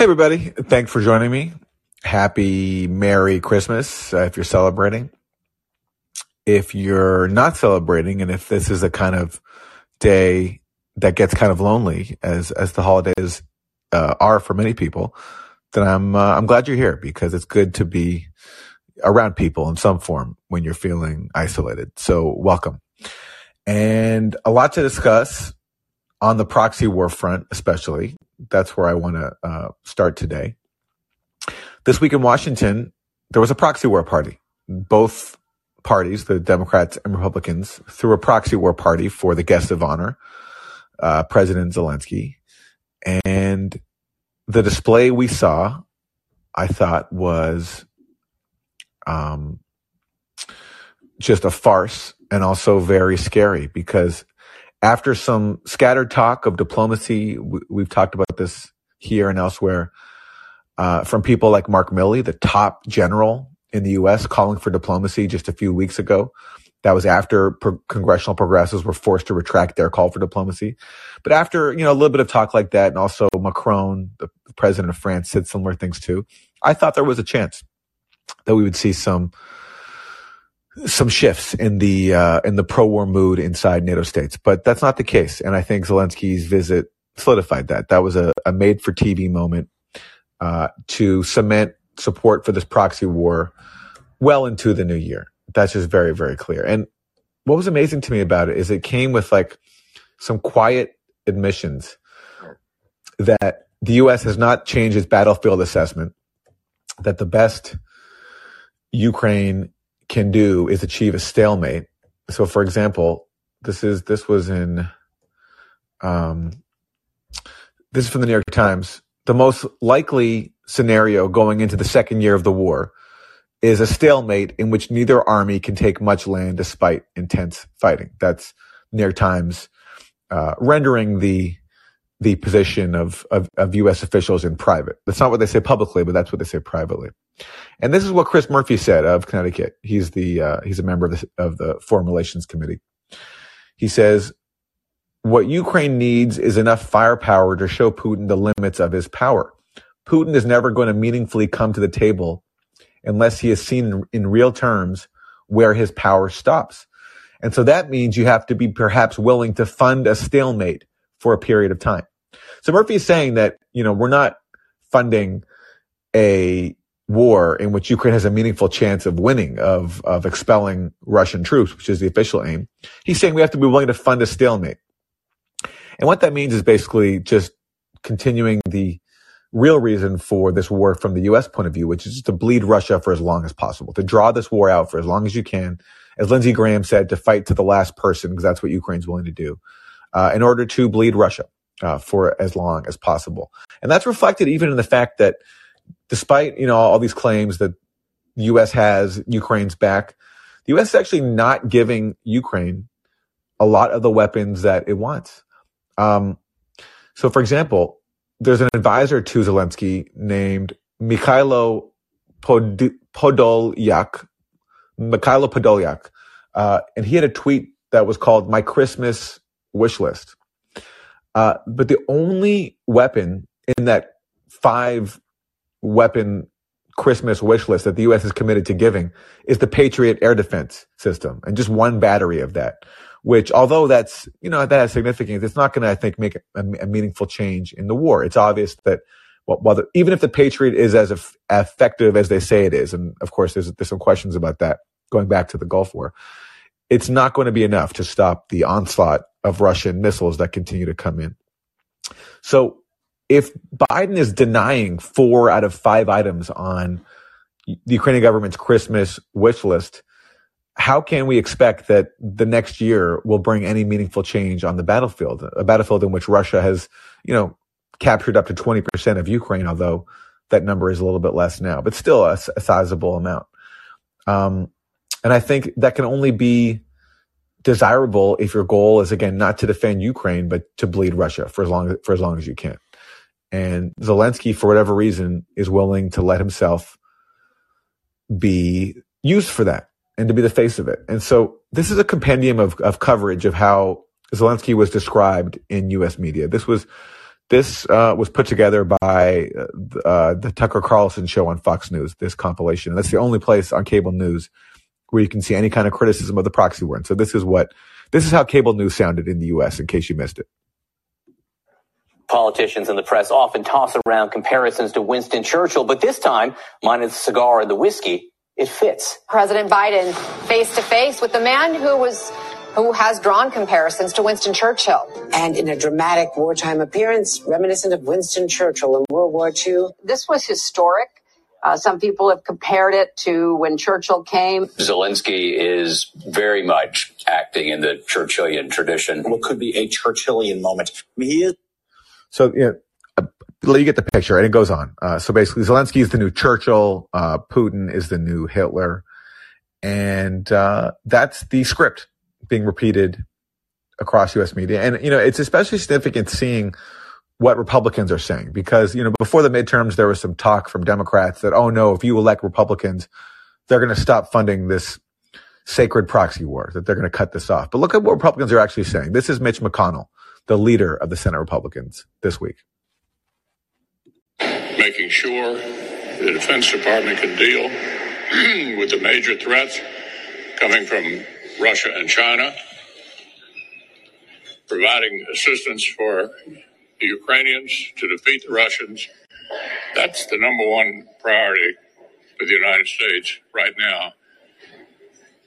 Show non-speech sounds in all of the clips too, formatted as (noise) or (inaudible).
Hey, everybody. Thanks for joining me. Happy Merry Christmas uh, if you're celebrating. If you're not celebrating, and if this is a kind of day that gets kind of lonely, as as the holidays uh, are for many people, then I'm uh, I'm glad you're here because it's good to be around people in some form when you're feeling isolated. So welcome, and a lot to discuss on the proxy war front, especially. That's where I want to uh, start today. This week in Washington, there was a proxy war party. Both parties, the Democrats and Republicans, threw a proxy war party for the guest of honor, uh, President Zelensky. And the display we saw, I thought was um, just a farce and also very scary because after some scattered talk of diplomacy, we've talked about this here and elsewhere, uh, from people like Mark Milley, the top general in the U.S., calling for diplomacy just a few weeks ago. That was after pro- congressional progressives were forced to retract their call for diplomacy. But after, you know, a little bit of talk like that, and also Macron, the president of France, said similar things too, I thought there was a chance that we would see some some shifts in the uh, in the pro-war mood inside NATO states, but that's not the case. And I think Zelensky's visit solidified that. That was a, a made-for-TV moment uh, to cement support for this proxy war well into the new year. That's just very very clear. And what was amazing to me about it is it came with like some quiet admissions that the U.S. has not changed its battlefield assessment. That the best Ukraine can do is achieve a stalemate. So, for example, this is this was in um, this is from the New York Times. The most likely scenario going into the second year of the war is a stalemate in which neither army can take much land despite intense fighting. That's New York Times uh, rendering the the position of, of, of U.S. officials in private. That's not what they say publicly, but that's what they say privately. And this is what Chris Murphy said of Connecticut. He's the uh, he's a member of the, of the Foreign Relations Committee. He says, "What Ukraine needs is enough firepower to show Putin the limits of his power. Putin is never going to meaningfully come to the table unless he is seen in, in real terms where his power stops. And so that means you have to be perhaps willing to fund a stalemate for a period of time." So Murphy is saying that you know we're not funding a war in which Ukraine has a meaningful chance of winning, of, of expelling Russian troops, which is the official aim. He's saying we have to be willing to fund a stalemate. And what that means is basically just continuing the real reason for this war from the U.S. point of view, which is to bleed Russia for as long as possible, to draw this war out for as long as you can. As Lindsey Graham said, to fight to the last person, because that's what Ukraine's willing to do, uh, in order to bleed Russia uh, for as long as possible. And that's reflected even in the fact that despite you know all these claims that the U.S. has Ukraine's back, the U.S. is actually not giving Ukraine a lot of the weapons that it wants. Um, so, for example, there's an advisor to Zelensky named Mikhailo Pod- Podolyak, Mikhailo Podolyak, uh, and he had a tweet that was called "My Christmas Wish List." Uh, but the only weapon in that five weapon Christmas wish list that the U.S. is committed to giving is the Patriot air defense system and just one battery of that, which although that's, you know, that has significance, it's not going to, I think, make a, a, meaningful change in the war. It's obvious that while the, even if the Patriot is as effective as they say it is, and of course there's, there's some questions about that going back to the Gulf War, it's not going to be enough to stop the onslaught of Russian missiles that continue to come in. So if Biden is denying four out of five items on the Ukrainian government's Christmas wish list, how can we expect that the next year will bring any meaningful change on the battlefield? A battlefield in which Russia has, you know, captured up to 20% of Ukraine, although that number is a little bit less now, but still a, a sizable amount. Um, and I think that can only be desirable if your goal is again not to defend Ukraine, but to bleed Russia for as long for as long as you can. And Zelensky, for whatever reason, is willing to let himself be used for that and to be the face of it. And so this is a compendium of, of coverage of how Zelensky was described in US media. This was This uh, was put together by uh, the Tucker Carlson show on Fox News, this compilation. That's the only place on cable news where you can see any kind of criticism of the proxy war. And so this is what, this is how cable news sounded in the U.S., in case you missed it. Politicians and the press often toss around comparisons to Winston Churchill, but this time, minus the cigar and the whiskey, it fits. President Biden face to face with the man who was who has drawn comparisons to Winston Churchill. And in a dramatic wartime appearance reminiscent of Winston Churchill in World War II. This was historic. Uh, some people have compared it to when Churchill came. Zelensky is very much acting in the Churchillian tradition. What could be a Churchillian moment? I mean, he is. So, you know, uh, you get the picture, and it goes on. Uh, so basically, Zelensky is the new Churchill. Uh, Putin is the new Hitler. And uh, that's the script being repeated across U.S. media. And, you know, it's especially significant seeing what Republicans are saying because, you know, before the midterms, there was some talk from Democrats that, oh no, if you elect Republicans, they're going to stop funding this sacred proxy war, that they're going to cut this off. But look at what Republicans are actually saying. This is Mitch McConnell, the leader of the Senate Republicans this week. Making sure the Defense Department can deal (clears throat) with the major threats coming from Russia and China, providing assistance for the Ukrainians to defeat the Russians. That's the number one priority for the United States right now,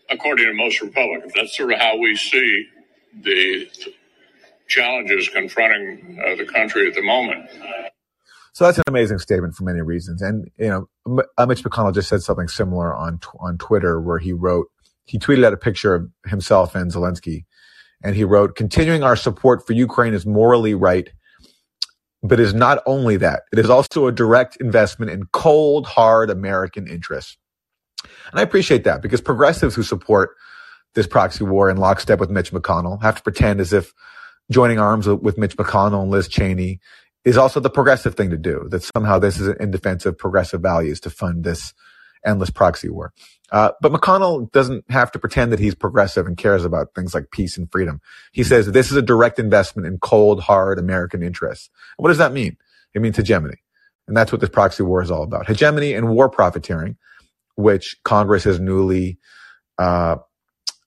according to most Republicans. That's sort of how we see the challenges confronting uh, the country at the moment. So that's an amazing statement for many reasons. And, you know, Mitch McConnell just said something similar on, on Twitter where he wrote, he tweeted out a picture of himself and Zelensky, and he wrote, "Continuing our support for Ukraine is morally right, but is not only that; it is also a direct investment in cold, hard American interests." And I appreciate that because progressives who support this proxy war in lockstep with Mitch McConnell have to pretend as if joining arms with Mitch McConnell and Liz Cheney is also the progressive thing to do. That somehow this is in defense of progressive values to fund this endless proxy war. Uh, but McConnell doesn't have to pretend that he's progressive and cares about things like peace and freedom. He says this is a direct investment in cold, hard American interests. what does that mean? It means hegemony. And that's what this proxy war is all about. Hegemony and war profiteering, which Congress has newly uh,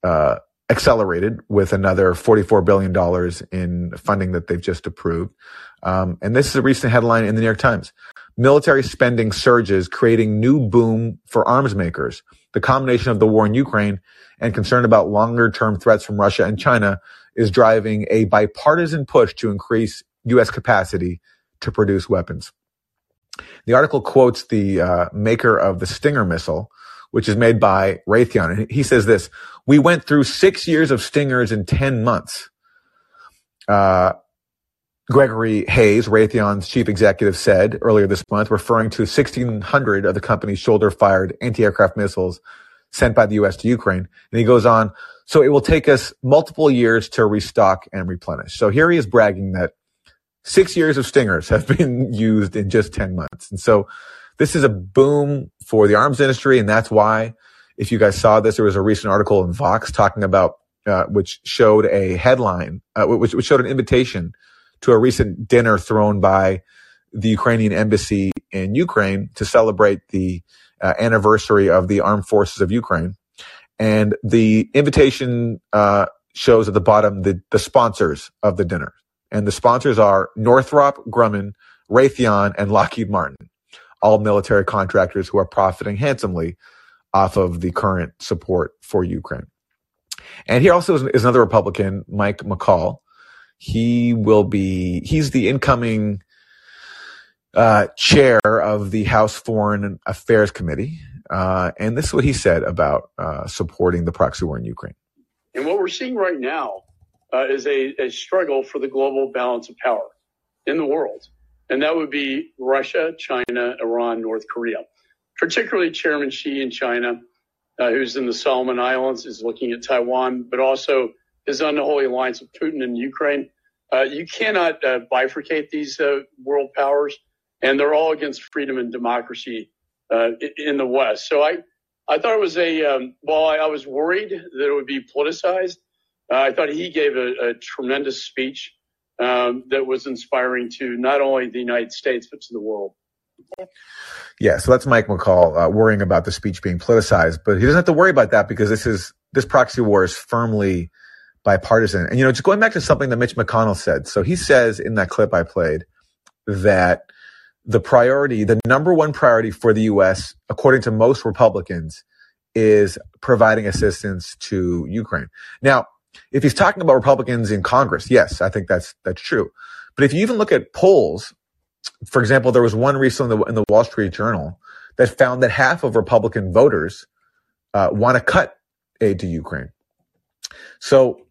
uh, accelerated with another $44 billion in funding that they've just approved. Um, and this is a recent headline in the New York Times military spending surges, creating new boom for arms makers. The combination of the war in Ukraine and concern about longer term threats from Russia and China is driving a bipartisan push to increase U.S. capacity to produce weapons. The article quotes the uh, maker of the Stinger missile, which is made by Raytheon. And he says this, we went through six years of Stingers in 10 months. Uh, Gregory Hayes, Raytheon's chief executive, said earlier this month, referring to 1,600 of the company's shoulder fired anti aircraft missiles sent by the U.S. to Ukraine. And he goes on, so it will take us multiple years to restock and replenish. So here he is bragging that six years of Stingers have (laughs) been used in just 10 months. And so this is a boom for the arms industry. And that's why, if you guys saw this, there was a recent article in Vox talking about, uh, which showed a headline, uh, which, which showed an invitation to a recent dinner thrown by the Ukrainian embassy in Ukraine to celebrate the uh, anniversary of the armed forces of Ukraine. And the invitation uh, shows at the bottom the, the sponsors of the dinner. And the sponsors are Northrop Grumman, Raytheon, and Lockheed Martin, all military contractors who are profiting handsomely off of the current support for Ukraine. And here also is, another Republican, Mike McCaul. he will be, he's the incoming uh, chair of the House Foreign Affairs Committee. Uh, and this is what he said about uh, supporting the proxy war in Ukraine. And what we're seeing right now uh, is a, a struggle for the global balance of power in the world. And that would be Russia, China, Iran, North Korea. Particularly Chairman Xi in China, uh, who's in the Solomon Islands, is looking at Taiwan, but also is on the holy alliance of Putin and Ukraine. Uh, you cannot uh, bifurcate these uh, world powers, and they're all against freedom and democracy uh, in the West. So I, I thought it was a. Um, while I, I, was worried that it would be politicized, uh, I thought he gave a, a tremendous speech um, that was inspiring to not only the United States but to the world. Yeah, so that's Mike McCaul uh, worrying about the speech being politicized, but he doesn't have to worry about that because this is this proxy war is firmly bipartisan. And you know, just going back to something that Mitch McConnell said. So he says in that clip I played that the priority, the number one priority for the U.S., according to most Republicans, is providing assistance to Ukraine. Now, if he's talking about Republicans in Congress, yes, I think that's that's true. But if you even look at polls, for example, there was one recently in the, in the Wall Street Journal that found that half of Republican voters uh, want to cut aid to Ukraine. So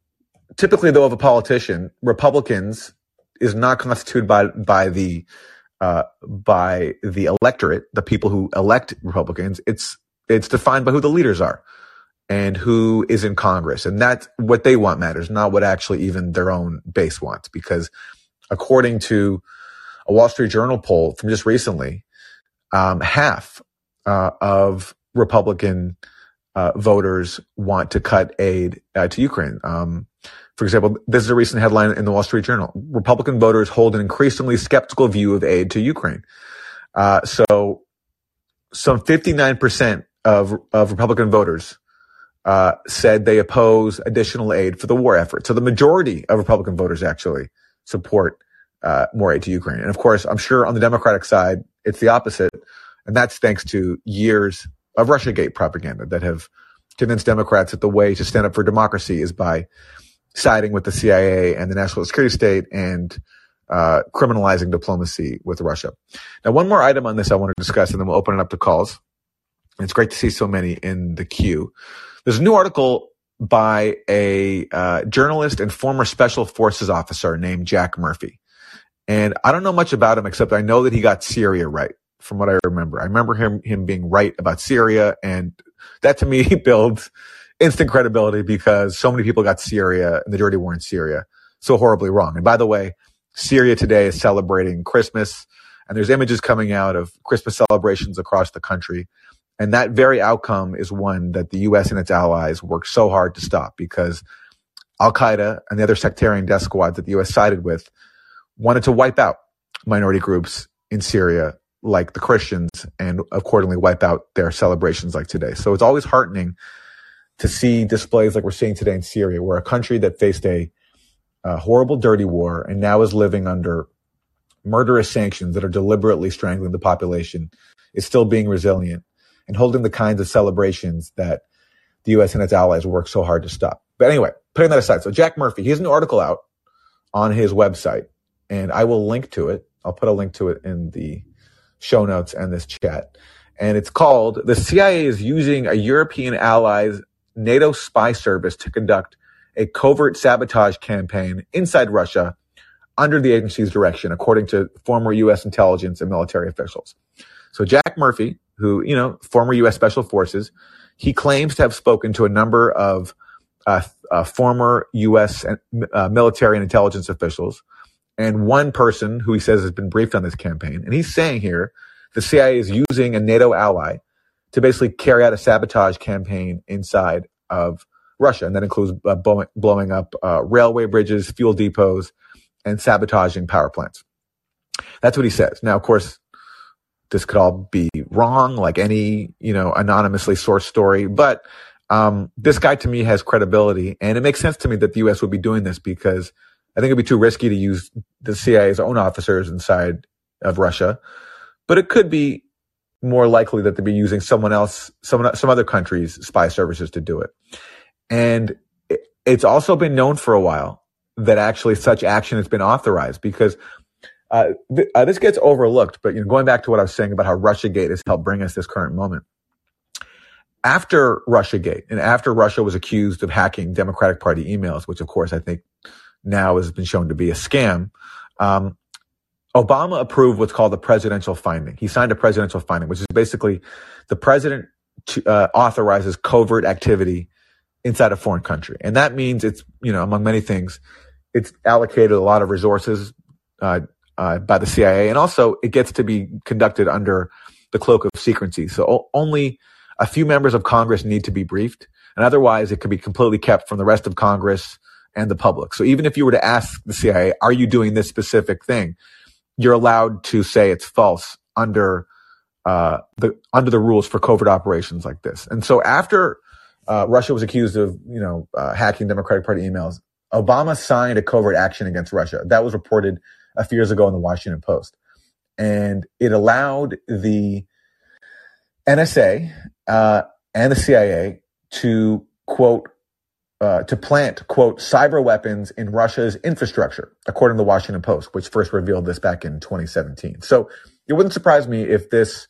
typically, though, of a politician, Republicans is not constituted by by the uh, by the electorate, the people who elect Republicans. It's it's defined by who the leaders are and who is in Congress, and that's what they want matters, not what actually even their own base wants. Because according to a Wall Street Journal poll from just recently, um, half uh, of Republican uh, voters want to cut aid uh, to Ukraine. Um, for example, this is a recent headline in the Wall Street Journal. Republican voters hold an increasingly skeptical view of aid to Ukraine. Uh, so some 59% of, of Republican voters uh, said they oppose additional aid for the war effort. So the majority of Republican voters actually support uh, more aid to Ukraine. And of course, I'm sure on the Democratic side, it's the opposite. And that's thanks to years of Russiagate propaganda that have convinced Democrats that the way to stand up for democracy is by siding with the CIA and the national security state and uh, criminalizing diplomacy with Russia. Now, one more item on this I want to discuss, and then we'll open it up to calls. It's great to see so many in the queue. There's a new article by a uh, journalist and former special forces officer named Jack Murphy. And I don't know much about him except I know that he got Syria right from what I remember. I remember him him being right about Syria and that to me (laughs) builds instant credibility because so many people got Syria and the dirty war in Syria so horribly wrong. And by the way, Syria today is celebrating Christmas and there's images coming out of Christmas celebrations across the country. And that very outcome is one that the US and its allies worked so hard to stop because Al Qaeda and the other sectarian death squads that the US sided with wanted to wipe out minority groups in Syria like the Christians and accordingly wipe out their celebrations like today. So it's always heartening to see displays like we're seeing today in Syria, where a country that faced a, a horrible, dirty war and now is living under murderous sanctions that are deliberately strangling the population is still being resilient and holding the kinds of celebrations that the U.S. and its allies work so hard to stop. But anyway, putting that aside, so Jack Murphy, he has an article out on his website, and I will link to it. I'll put a link to it in the show notes and this chat. And it's called The CIA is Using a European Allies NATO spy service to conduct a covert sabotage campaign inside Russia under the agency's direction, according to former U.S. intelligence and military officials. So Jack Murphy, who, you know, former U.S. Special Forces, he claims to have spoken to a number of uh, uh, former U.S. Uh, military and intelligence officials, and one person who he says has been briefed on this campaign. And he's saying here the CIA is using a NATO ally to basically carry out a sabotage campaign inside of Russia. And that includes uh, blowing, blowing, up uh, railway bridges, fuel depots, and sabotaging power plants. That's what he says. Now, of course, this could all be wrong, like any, you know, anonymously sourced story. But um, this guy to me has credibility. And it makes sense to me that the U.S. would be doing this because I think it'd be too risky to use the CIA's own officers inside of Russia. But it could be more likely that they'd be using someone else, some some other country's spy services to do it. And it's also been known for a while that actually such action has been authorized because uh, th- uh, this gets overlooked. But you know, going back to what I was saying about how RussiaGate has helped bring us this current moment. After RussiaGate and after Russia was accused of hacking Democratic Party emails, which of course I think now has been shown to be a scam, um, Obama approved what's called the presidential finding. He signed a presidential finding, which is basically the president to, uh, authorizes covert activity inside a foreign country. And that means it's, you know, among many things, it's allocated a lot of resources uh, uh, by the CIA. And also it gets to be conducted under the cloak of secrecy. So o- only a few members of Congress need to be briefed. And otherwise it could be completely kept from the rest of Congress and the public. So even if you were to ask the CIA, are you doing this specific thing? You're allowed to say it's false under uh, the under the rules for covert operations like this. And so after uh, Russia was accused of you know uh, hacking Democratic Party emails, Obama signed a covert action against Russia. That was reported a few years ago in the Washington Post, and it allowed the NSA uh, and the CIA to quote uh, to plant quote cyber weapons in Russia's infrastructure, according to the Washington Post, which first revealed this back in 2017. So it wouldn't surprise me if this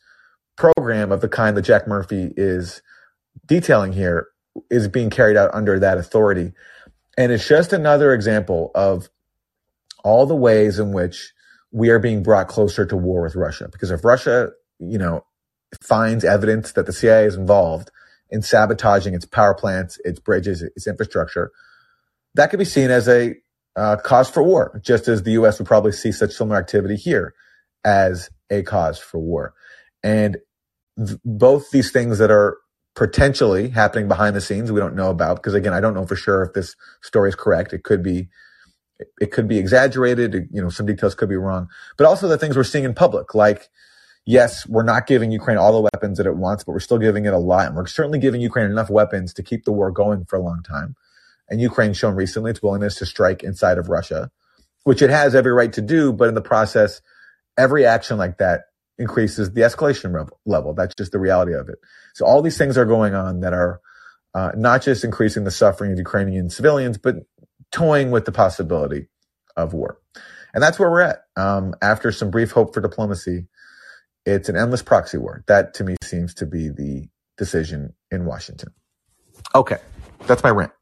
program of the kind that Jack Murphy is detailing here is being carried out under that authority. And it's just another example of all the ways in which we are being brought closer to war with Russia. Because if Russia, you know, finds evidence that the CIA is involved in sabotaging its power plants, its bridges, its infrastructure, that could be seen as a uh, cause for war, just as the U.S. would probably see such similar activity here as a cause for war. And th- both these things that are potentially happening behind the scenes we don't know about because again i don't know for sure if this story is correct it could be it could be exaggerated you know some details could be wrong but also the things we're seeing in public like yes we're not giving ukraine all the weapons that it wants but we're still giving it a lot and we're certainly giving ukraine enough weapons to keep the war going for a long time and ukraine's shown recently its willingness to strike inside of russia which it has every right to do but in the process every action like that increases the escalation level. That's just the reality of it. So all these things are going on that are uh, not just increasing the suffering of Ukrainian civilians, but toying with the possibility of war. And that's where we're at. Um, after some brief hope for diplomacy, it's an endless proxy war. That to me seems to be the decision in Washington. Okay, that's my rant.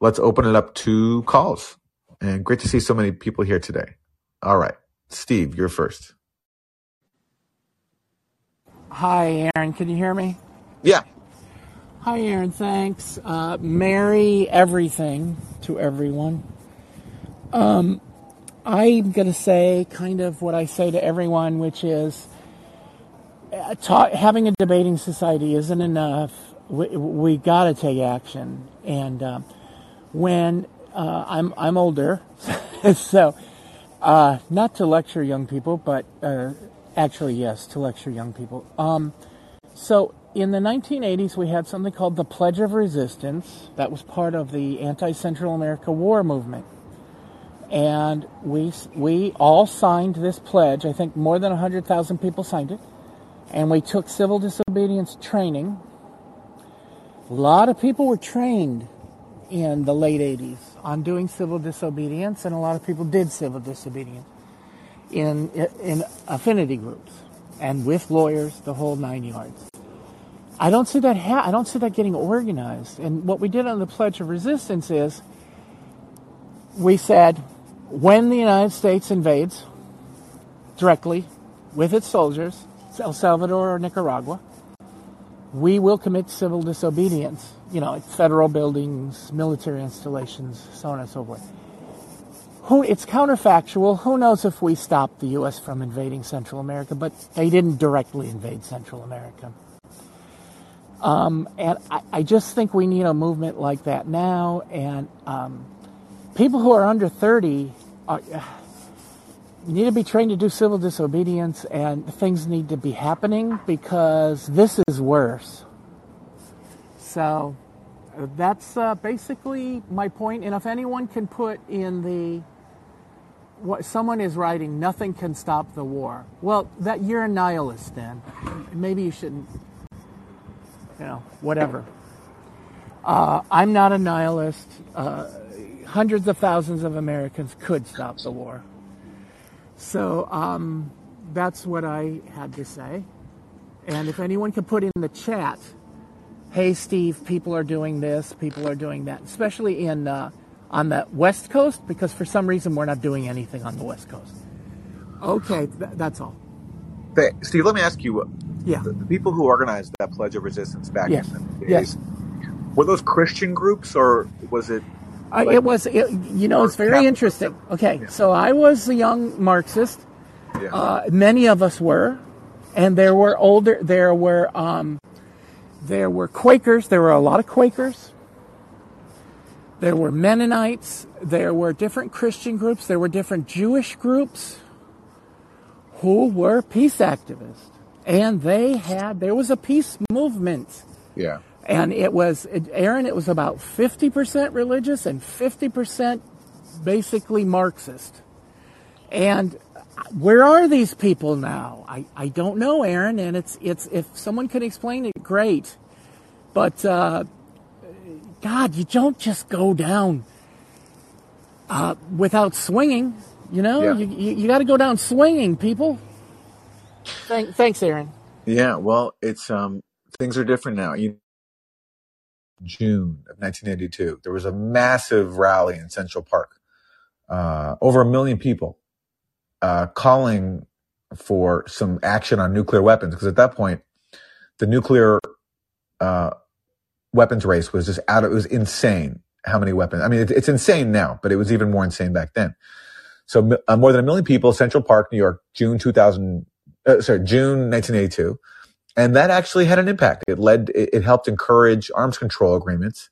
Let's open it up to calls. And great to see so many people here today. All right, Steve, you're first. Hi, Aaron. Can you hear me? Yeah. Hi, Aaron. Thanks. Uh, Merry everything to everyone. Um, I'm going to say kind of what I say to everyone, which is uh, having a debating society isn't enough. We, we got to take action. And uh, when uh, I'm, I'm older, (laughs) so uh, not to lecture young people, but uh, Actually, yes, to lecture young people. Um, so in the 1980s, we had something called the Pledge of Resistance. That was part of the anti-Central America War movement. And we, we all signed this pledge. I think more than 100,000 people signed it. And we took civil disobedience training. A lot of people were trained in the late 80s on doing civil disobedience, and a lot of people did civil disobedience in, in affinity groups and with lawyers, the whole nine yards. I don't see that. Ha- I don't see that getting organized. And what we did on the Pledge of Resistance is we said when the United States invades directly with its soldiers, El Salvador or Nicaragua, we will commit civil disobedience. You know, federal buildings, military installations, so on and so forth. Who, it's counterfactual. Who knows if we stopped the U.S. from invading Central America, but they didn't directly invade Central America. Um, and I, I, just think we need a movement like that now. And um, people who are under 30 are, need to be trained to do civil disobedience, and things need to be happening because this is worse. So that's uh, basically my point. And if anyone can put in the what someone is writing, nothing can stop the war. Well, that you're a nihilist then. Maybe you shouldn't, you know, whatever. Uh, I'm not a nihilist. Uh, hundreds of thousands of Americans could stop the war. So um, that's what I had to say. And if anyone could put in the chat, hey, Steve, people are doing this, people are doing that, especially in. Uh, on the West Coast because for some reason we're not doing anything on the West Coast. Okay, th- that's all. Hey, Steve, let me ask you. Yeah. The, the, people who organized that Pledge of Resistance back yes. in the days, yes. were those Christian groups or was it? Like, uh, it was, it, you know, it's very interesting. Okay, yeah. so I was a young Marxist. Yeah. Uh, many of us were, and there were older. There were um, there were Quakers. There were a lot of Quakers there were Mennonites, there were different Christian groups, there were different Jewish groups who were peace activists. And they had, there was a peace movement. Yeah. And it was, Aaron, it was about 50% religious and 50% basically Marxist. And where are these people now? I, I don't know, Aaron, and it's, it's, if someone could explain it, great. But, uh, God, you don't just go down, uh, without swinging, you know? Yeah. You, you, you gotta go down swinging, people. Thank, thanks, Aaron. Yeah. Well, it's, um, things are different now. You, June of 1982, there was a massive rally in Central Park. Uh, over a million people, uh, calling for some action on nuclear weapons. Because at that point, the nuclear, uh, weapons race was just out it was insane how many weapons. I mean, it, it's insane now, but it was even more insane back then. So uh, more than a million people, Central Park, New York, June 2000, uh, sorry, June 1982. And that actually had an impact. It led, it, it helped encourage arms control agreements,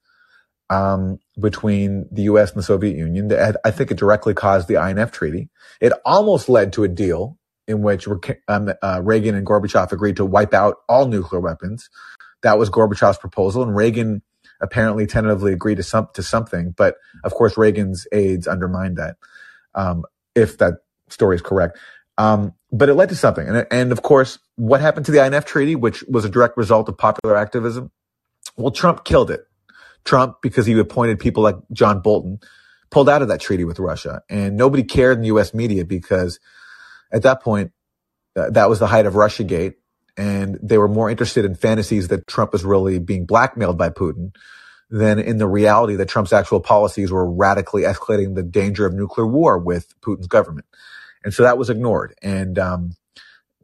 um, between the U.S. and the Soviet Union. That I think it directly caused the INF Treaty. It almost led to a deal in which um, uh, Reagan and Gorbachev agreed to wipe out all nuclear weapons. That was Gorbachev's proposal, and Reagan apparently tentatively agreed to some to something. But of course, Reagan's aides undermined that. Um, if that story is correct. Um, but it led to something. And, and of course, what happened to the INF Treaty, which was a direct result of popular activism? Well, Trump killed it. Trump, because he appointed people like John Bolton, pulled out of that treaty with Russia. And nobody cared in the U.S. media because at that point, uh, that was the height of Russiagate. And they were more interested in fantasies that Trump was really being blackmailed by Putin than in the reality that Trump's actual policies were radically escalating the danger of nuclear war with Putin's government. And so that was ignored. And, um,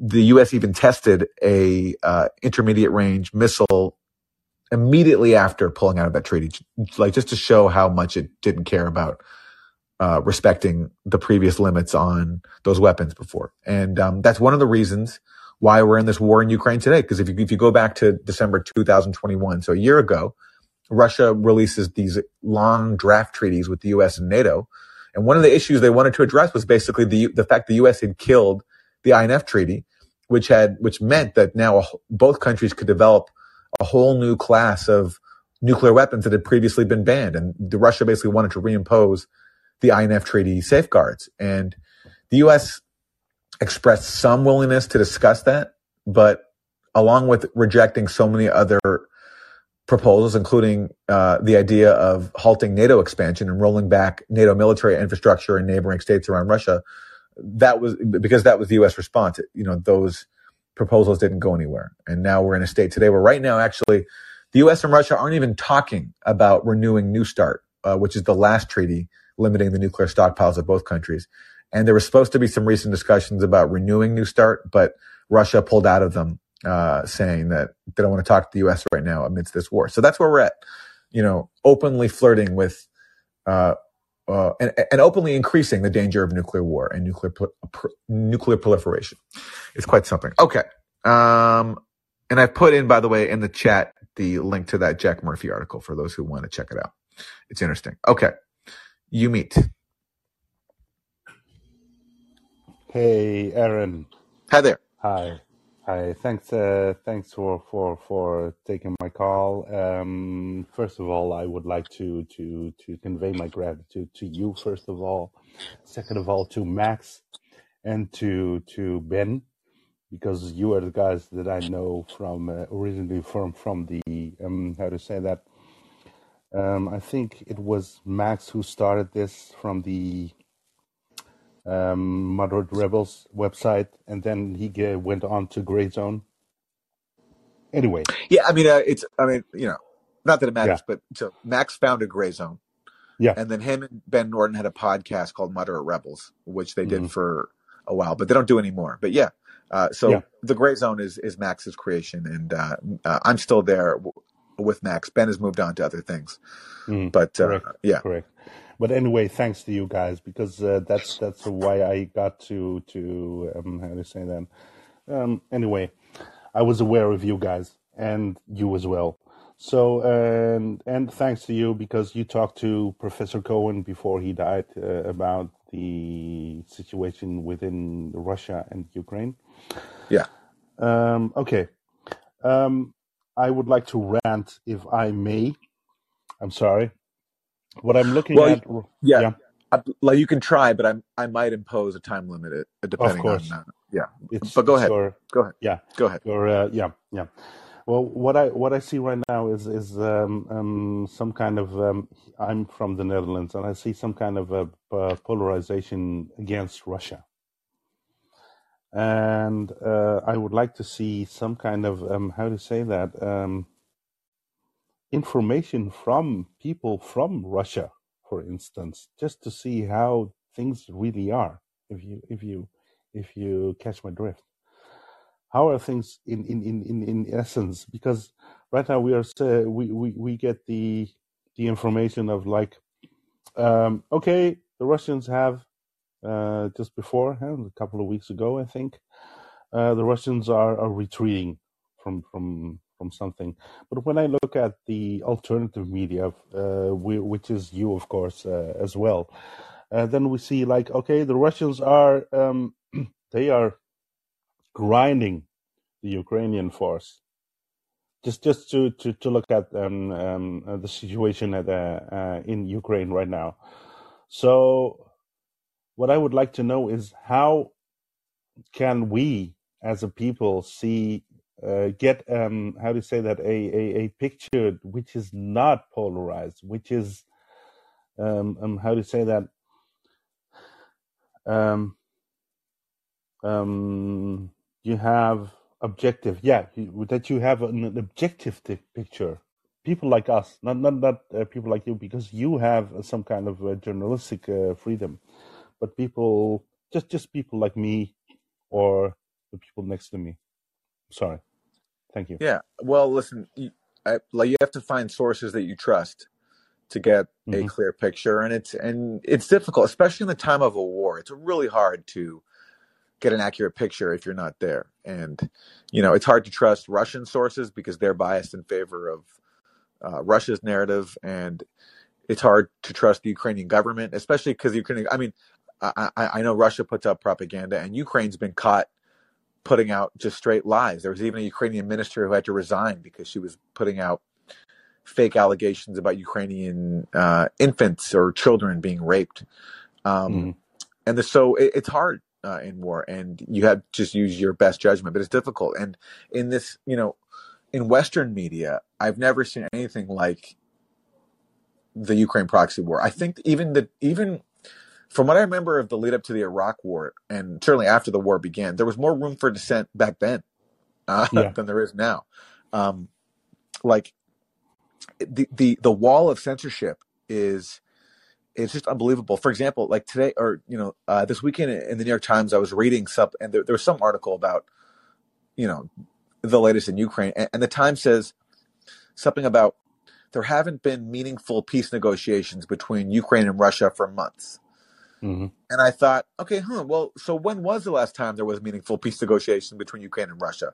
the U.S. even tested a uh, intermediate range missile immediately after pulling out of that treaty, like just to show how much it didn't care about uh, respecting the previous limits on those weapons before. And um, that's one of the reasons why we're in this war in Ukraine today. Because if you, if you go back to December 2021, so a year ago, Russia releases these long draft treaties with the U.S. and NATO. And one of the issues they wanted to address was basically the the fact the U.S. had killed the INF treaty, which had which meant that now both countries could develop a whole new class of nuclear weapons that had previously been banned. And the Russia basically wanted to reimpose the INF treaty safeguards. And the U.S. expressed some willingness to discuss that, but along with rejecting so many other proposals, including uh, the idea of halting NATO expansion and rolling back NATO military infrastructure in neighboring states around Russia, that was because that was the U.S. response. You know, those proposals didn't go anywhere. And now we're in a state today where right now, actually, the U.S. and Russia aren't even talking about renewing New START, uh, which is the last treaty limiting the nuclear stockpiles of both countries. And there was supposed to be some recent discussions about renewing New START, but Russia pulled out of them, uh, saying that they don't want to talk to the U.S. right now amidst this war. So that's where we're at, you know, openly flirting with, uh, uh, and, and, openly increasing the danger of nuclear war and nuclear nuclear proliferation. It's quite something. Okay, um, and I put in, by the way, in the chat the link to that Jack Murphy article for those who want to check it out. It's interesting. Okay, you meet. Hey, Aaron. Hi there. Hi. Hi. Thanks. Uh, thanks for for for taking my call. Um, first of all, I would like to to to convey my gratitude to you. First of all, second of all, to Max and to to Ben, because you are the guys that I know from uh, originally from from the um, how to say that. Um, I think it was Max who started this from the um, Moderate Rebels website, and then he went on to Gray Zone. Anyway, Yeah, I mean, uh, it's, I mean, you know, not that it yeah, matters, but so Max founded Gray Zone, yeah, and then him and Ben Norton had a podcast called Moderate Rebels, which they did for a while, but they don't do anymore. But yeah, uh, yeah, so the Gray Zone is is Max's creation, and uh, uh, I'm still there w- with Max. Ben has moved on to other things, mm, but uh, correct, yeah, correct. But anyway, thanks to you guys because uh, that's that's why I got to to um, how to say that. Um, anyway, I was aware of you guys and you as well. So and and thanks to you because you talked to Professor Cohen before he died uh, about the situation within Russia and Ukraine. Yeah. Um, okay. Um, I would like to rant if I may. I'm sorry. What I'm looking Well, at, yeah, yeah, I, like you can try, but I'm I might impose a time limit uh, depending on uh, yeah. It's But go ahead, your go ahead, yeah. Go ahead. your uh, yeah yeah. Well, what I what I see right now is is um, um, some kind of um, I'm from the Netherlands and I see some kind of a, uh polarization against Russia, and uh, I would like to see some kind of um, how to say that um, information from people from Russia, for instance, just to see how things really are. If you if you if you catch my drift how are things in in in in, in essence because right now we are say, we, we we get the the information of like um okay the russians have uh just before a couple of weeks ago i think uh the russians are, are retreating from from from something but when i look at the alternative media uh we, which is you of course uh, as well uh, then we see like okay the russians are um (clears throat) they are grinding the Ukrainian force. Just just to to, to look at um, um, the situation at, in Ukraine right now. So, what I would like to know is how can we, as a people, see uh, get um, how do you say that a, a a picture which is not polarized, which is um, um how do you say that um um you have objective. Yeah that you have an, an objective picture. People like us not not not uh, people like you because you have some kind of uh, journalistic uh, freedom. But people just just people like me or the people next to me. Sorry thank you Yeah. Well, listen, you, I, like you have to find sources that you trust to get a hmm clear picture, and it's and it's difficult, especially in the time of a war. It's really hard to get an accurate picture if you're not there, and you know it's hard to trust Russian sources because they're biased in favor of uh, Russia's narrative, and it's hard to trust the Ukrainian government, especially because Ukrainian. I mean, I I know Russia puts up propaganda, and Ukraine's been caught putting out just straight lies. There was even a Ukrainian minister who had to resign because she was putting out fake allegations about Ukrainian uh, infants or children being raped. Um, hmm and the, so it, it's hard uh, in war, and you have to just use your best judgment, but it's difficult. And in this, you know, in Western media, I've never seen anything like the Ukraine proxy war. I think even the even from what I remember of the lead up to the Iraq war, and certainly after the war began, there was more room for dissent back then uh, (laughs) yeah than there is now. Um, like the the the wall of censorship is it's just unbelievable. For example, like today or you know uh, this weekend in the New York Times, I was reading some and there, there was some article about you know the latest in Ukraine, and, and the Times says something about there haven't been meaningful peace negotiations between Ukraine and Russia for months. Hmm And I thought, okay, huh, well, so when was the last time there was meaningful peace negotiation between Ukraine and Russia?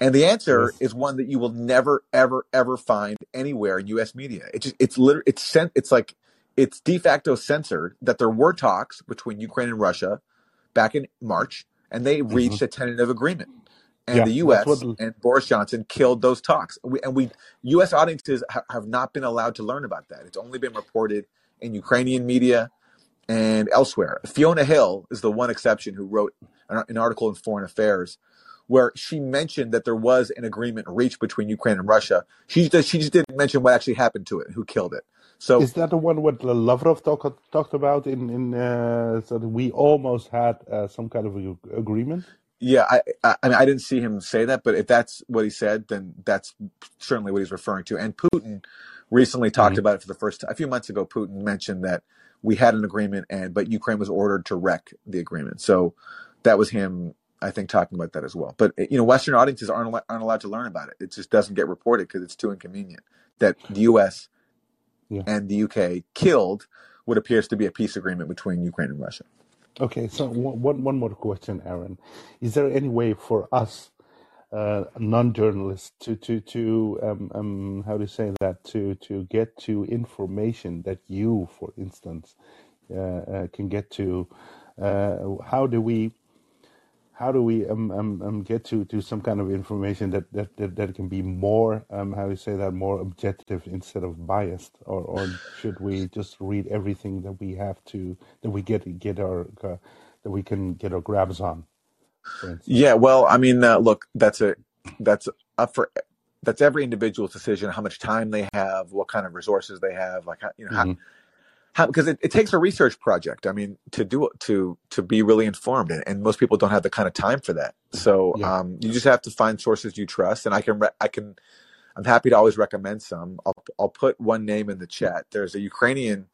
And the answer is one that you will never, ever, ever find anywhere in U.S. media. It just, it's literally, it's sent, it's like, it's de facto censored that there were talks between Ukraine and Russia back in March, and they reached a tentative agreement. And yeah the U.S. and Boris Johnson killed those talks. We, and we, U.S. audiences ha- have not been allowed to learn about that. It's only been reported in Ukrainian media and elsewhere. Fiona Hill is the one exception who wrote an, article in Foreign Affairs where she mentioned that there was an agreement reached between Ukraine and Russia. She just, she just didn't mention what actually happened to it, who killed it. So Is that the one what Lavrov talk, talked about in in uh, so that we almost had uh, some kind of agreement? yeah, I, I I mean I didn't see him say that, but if that's what he said, then that's certainly what he's referring to. And Putin recently talked hmm about it for the first time. A few months ago, Putin mentioned that we had an agreement, and but Ukraine was ordered to wreck the agreement. So that was him, I think, talking about that as well. But you know, Western audiences aren't aren't allowed to learn about it. It just doesn't get reported because it's too inconvenient. That the U.S. Yeah. and the UK killed what appears to be a peace agreement between Ukraine and Russia. Okay. So one one one more question, Aaron. Is there any way for us uh, non-journalists to to to um, um, how do you say that? To to get to information that you, for instance, uh, uh, can get to. Uh, how do we how do we um, um, um, get to, to some kind of information that, that, that, that can be more um, how do you say that? More objective instead of biased? Or, or should we just read everything that we have to that we get get our uh, that we can get our grabs on Yeah, well, I mean, uh, look, that's a that's up for that's every individual's decision. How much time they have, what kind of resources they have, like how, you know how hmm how because it, it takes a research project. I mean, to do to to be really informed, and, and most people don't have the kind of time for that. So yeah um, you just have to find sources you trust, and I can re- I can I'm happy to always recommend some. I'll I'll put one name in the chat. There's a Ukrainian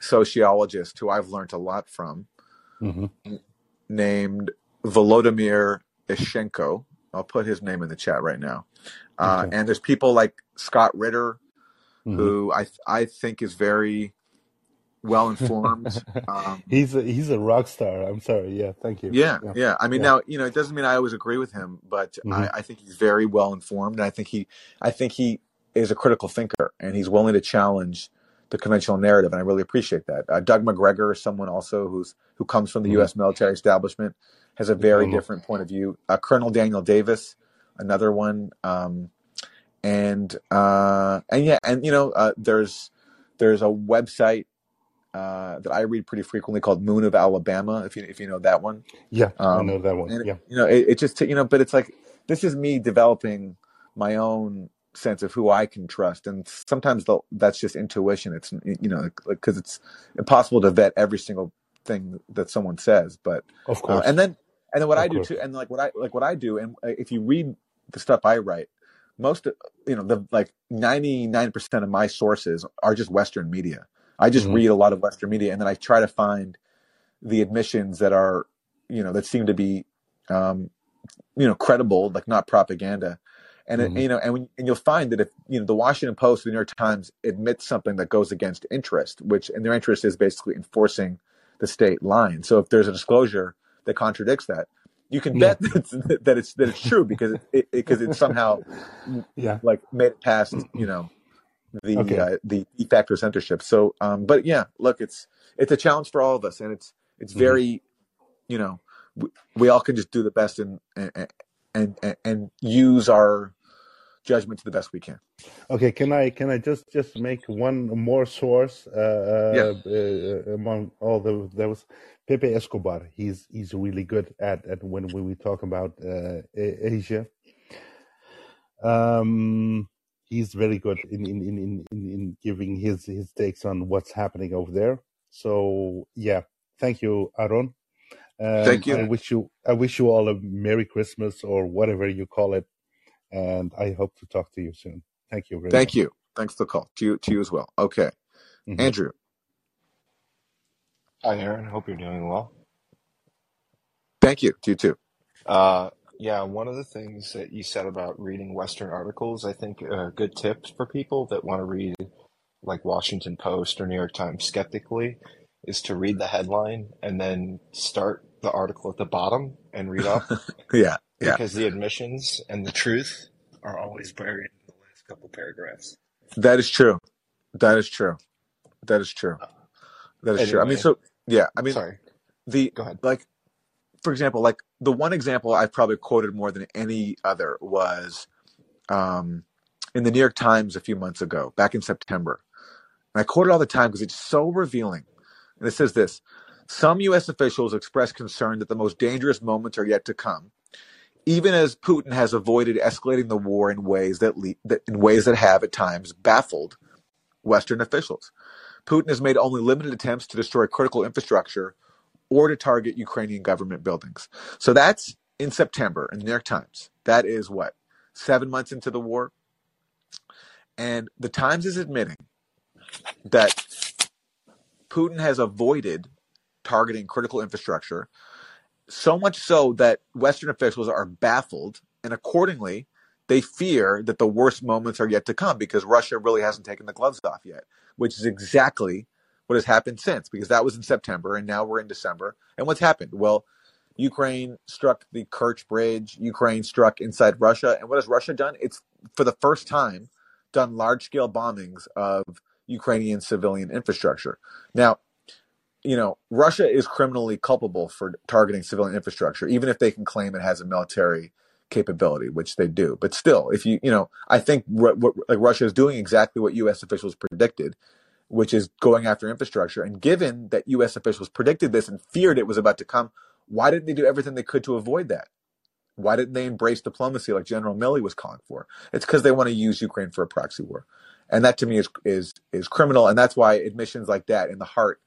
sociologist who I've learned a lot from hmm named Volodymyr Ishchenko. I'll put his name in the chat right now. Uh, okay. and there's people like Scott Ritter, hmm who I I think is very well informed. (laughs) Um, he's a he's a rock star. I'm sorry. Yeah thank you. Yeah, yeah. yeah. I mean, yeah. now you know it doesn't mean I always agree with him, but hmm I, I think he's very well informed, and I think he I think he is a critical thinker, and he's willing to challenge the conventional narrative, and I really appreciate that. Uh, Doug Macgregor is someone also who's who comes from the hmm U.S. military establishment, has a very colonel different point of view. Uh, Colonel Daniel Davis, another one, um, and uh, and yeah, and you know, uh, there's there's a website uh, that I read pretty frequently called Moon of Alabama, if you if you know that one. yeah i know Um, that one yeah you know, it, it just you know, but it's like this is me developing my own sense of who I can trust, and sometimes that's just intuition. It's you know, because it's impossible to vet every single thing that someone says, but of uh, course and then and then what of I do course too, and like what I like what I do, and uh, if you read the stuff I write, most of- you know the like ninety nine percent of my sources are just Western media. I just hmm read a lot of Western media, and then I try to find the admissions that are you know that seem to be um, you know credible, like not propaganda. And it, hmm you know, and when, and you'll find that if you know the Washington Post, the New York Times admits something that goes against interest, which and their interest is basically enforcing the state line. So if there's a disclosure that contradicts that, you can yeah. bet (laughs) that it's, that it's that it's true because it because it, it's somehow (laughs) yeah. like made it past you know the okay. uh, the de facto censorship. So, um, but yeah, look, it's it's a challenge for all of us, and it's it's hmm very you know we, we all can just do the best and and, and and use our judgment to the best we can. Okay, can I can I just just make one more source uh, uh, uh, among all the there was Pepe Escobar. He's he's really good at at when when we talk about uh, Asia. Um, he's very good in in, in, in, in in giving his his takes on what's happening over there. So yeah, thank you, Aaron. Um, Thank you. I wish you I wish you all a Merry Christmas or whatever you call it, and I hope to talk to you soon. Thank you very Thank much. you. Thanks for the call. To you to you as well. Okay, Mhm. Andrew. Hi, Aaron. Hope you're doing well. Thank you. To you too. Uh, yeah, one of the things that you said about reading Western articles, I think a good tip for people that want to read like Washington Post or New York Times skeptically is to read the headline and then start the article at the bottom and read up (laughs) yeah. Yeah. because the admissions and the truth are always buried in the last couple paragraphs. That is true. That is true. That is true. That is true. I mean, so yeah. I mean, sorry. the Go ahead. like for example, like the one example I've probably quoted more than any other was um, in the New York Times a few months ago, back in September. And I quote it all the time because it's so revealing. And it says this Some U.S. officials express concern that the most dangerous moments are yet to come, even as Putin has avoided escalating the war in ways that, le- that in ways that have at times baffled Western officials. Putin has made only limited attempts to destroy critical infrastructure or to target Ukrainian government buildings. So that's in September in the New York Times. That is what? Seven months into the war? And the Times is admitting that Putin has avoided targeting critical infrastructure, so much so that Western officials are baffled, and accordingly, they fear that the worst moments are yet to come because Russia really hasn't taken the gloves off yet, which is exactly what has happened since, because that was in September and now we're in December. And what's happened? Well, Ukraine struck the Kerch Bridge. Ukraine struck inside Russia. And what has Russia done? It's for the first time done large scale bombings of Ukrainian civilian infrastructure. Now, you know, Russia is criminally culpable for targeting civilian infrastructure, even if they can claim it has a military capability, which they do. But still, if you, you know, I think what, what like Russia is doing exactly what U.S. officials predicted, which is going after infrastructure. And given that U.S. officials predicted this and feared it was about to come, why didn't they do everything they could to avoid that? Why didn't they embrace diplomacy like General Milley was calling for? It's because they want to use Ukraine for a proxy war, and that to me is is is criminal. And that's why admissions like that in the heart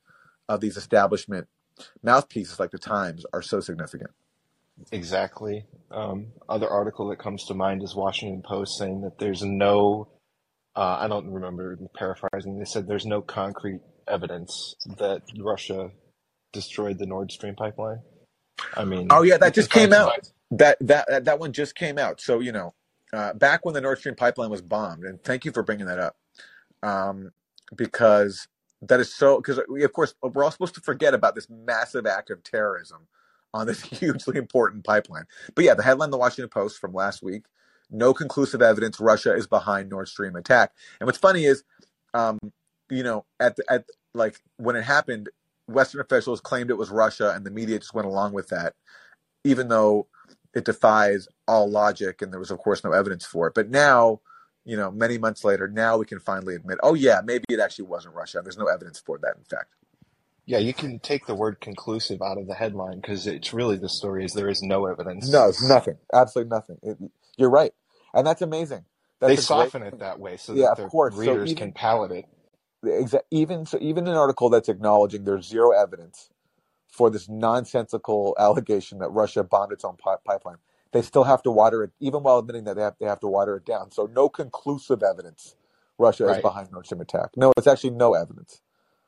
of these establishment mouthpieces like the Times are so significant. Exactly. Um, other article that comes to mind is Washington Post saying that there's no, uh, I don't remember paraphrasing. They said there's no concrete evidence that Russia destroyed the Nord Stream pipeline. I mean, oh yeah, that just came out. That that that one just came out. So you know, uh, back when the Nord Stream pipeline was bombed, and thank you for bringing that up, um, because that is so because we of course we're all supposed to forget about this massive act of terrorism on this (laughs) hugely important pipeline. But yeah, the headline the Washington Post from last week: no conclusive evidence Russia is behind Nord Stream attack. And what's funny is, um, you know, at the, at like when it happened, Western officials claimed it was Russia, and the media just went along with that, even though it defies all logic, and there was of course no evidence for it. But now you know, many months later, now we can finally admit, oh yeah, maybe it actually wasn't Russia. There's no evidence for that, in fact. Yeah, you can take the word conclusive out of the headline because it's really the story is there is no evidence. No, nothing. Absolutely nothing. It, you're right, and that's amazing. That's they soften great, it that way so yeah, that of course. readers so even, can palate it. Exa- even so, even an article that's acknowledging there's zero evidence for this nonsensical allegation that Russia bombed its own pi- pipeline they still have to water it, even while admitting that they have, they have to water it down. So no conclusive evidence Russia right. is behind Nord Stream attack. No, it's actually no evidence.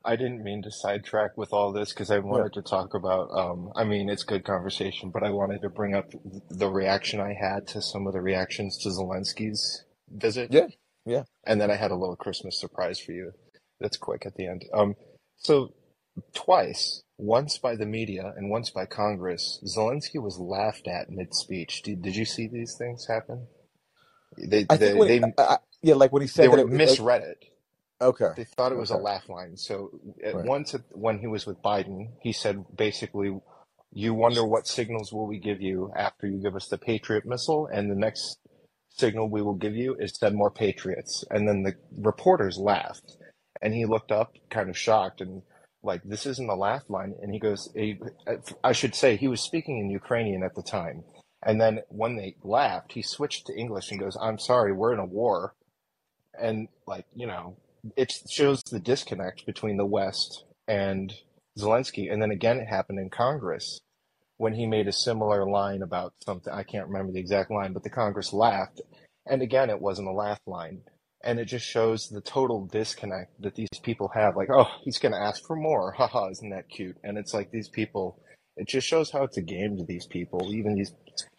I didn't mean to sidetrack with all this because I wanted yeah. to talk about. Um, I mean, it's good conversation, but I wanted to bring up the reaction I had to some of the reactions to Zelensky's visit. Yeah, yeah. And then I had a little Christmas surprise for you. That's quick at the end. Um, so twice once by the media and once by Congress, Zelensky was laughed at mid speech. Did, did you see these things happen? They, I they, they uh, yeah, like when he said they were, misread it. Okay. They thought it was okay. a laugh line. So right. once when he was with Biden, he said basically, "You wonder what signals will we give you after you give us the Patriot missile, and the next signal we will give you is send more Patriots." And then the reporters laughed, and he looked up, kind of shocked, and like this isn't the laugh line. And he goes i should say he was speaking in ukrainian at the time. And then when they laughed he switched to english and goes i'm sorry we're in a war. And like you know it shows the disconnect between the west and zelensky. And then again it happened in congress when he made a similar line about something. I can't remember the exact line but the congress laughed. And again it wasn't a laugh line and it just shows the total disconnect that these people have like oh he's going to ask for more. Haha isn't that cute? And it's like these people it just shows how it's a game to these people even these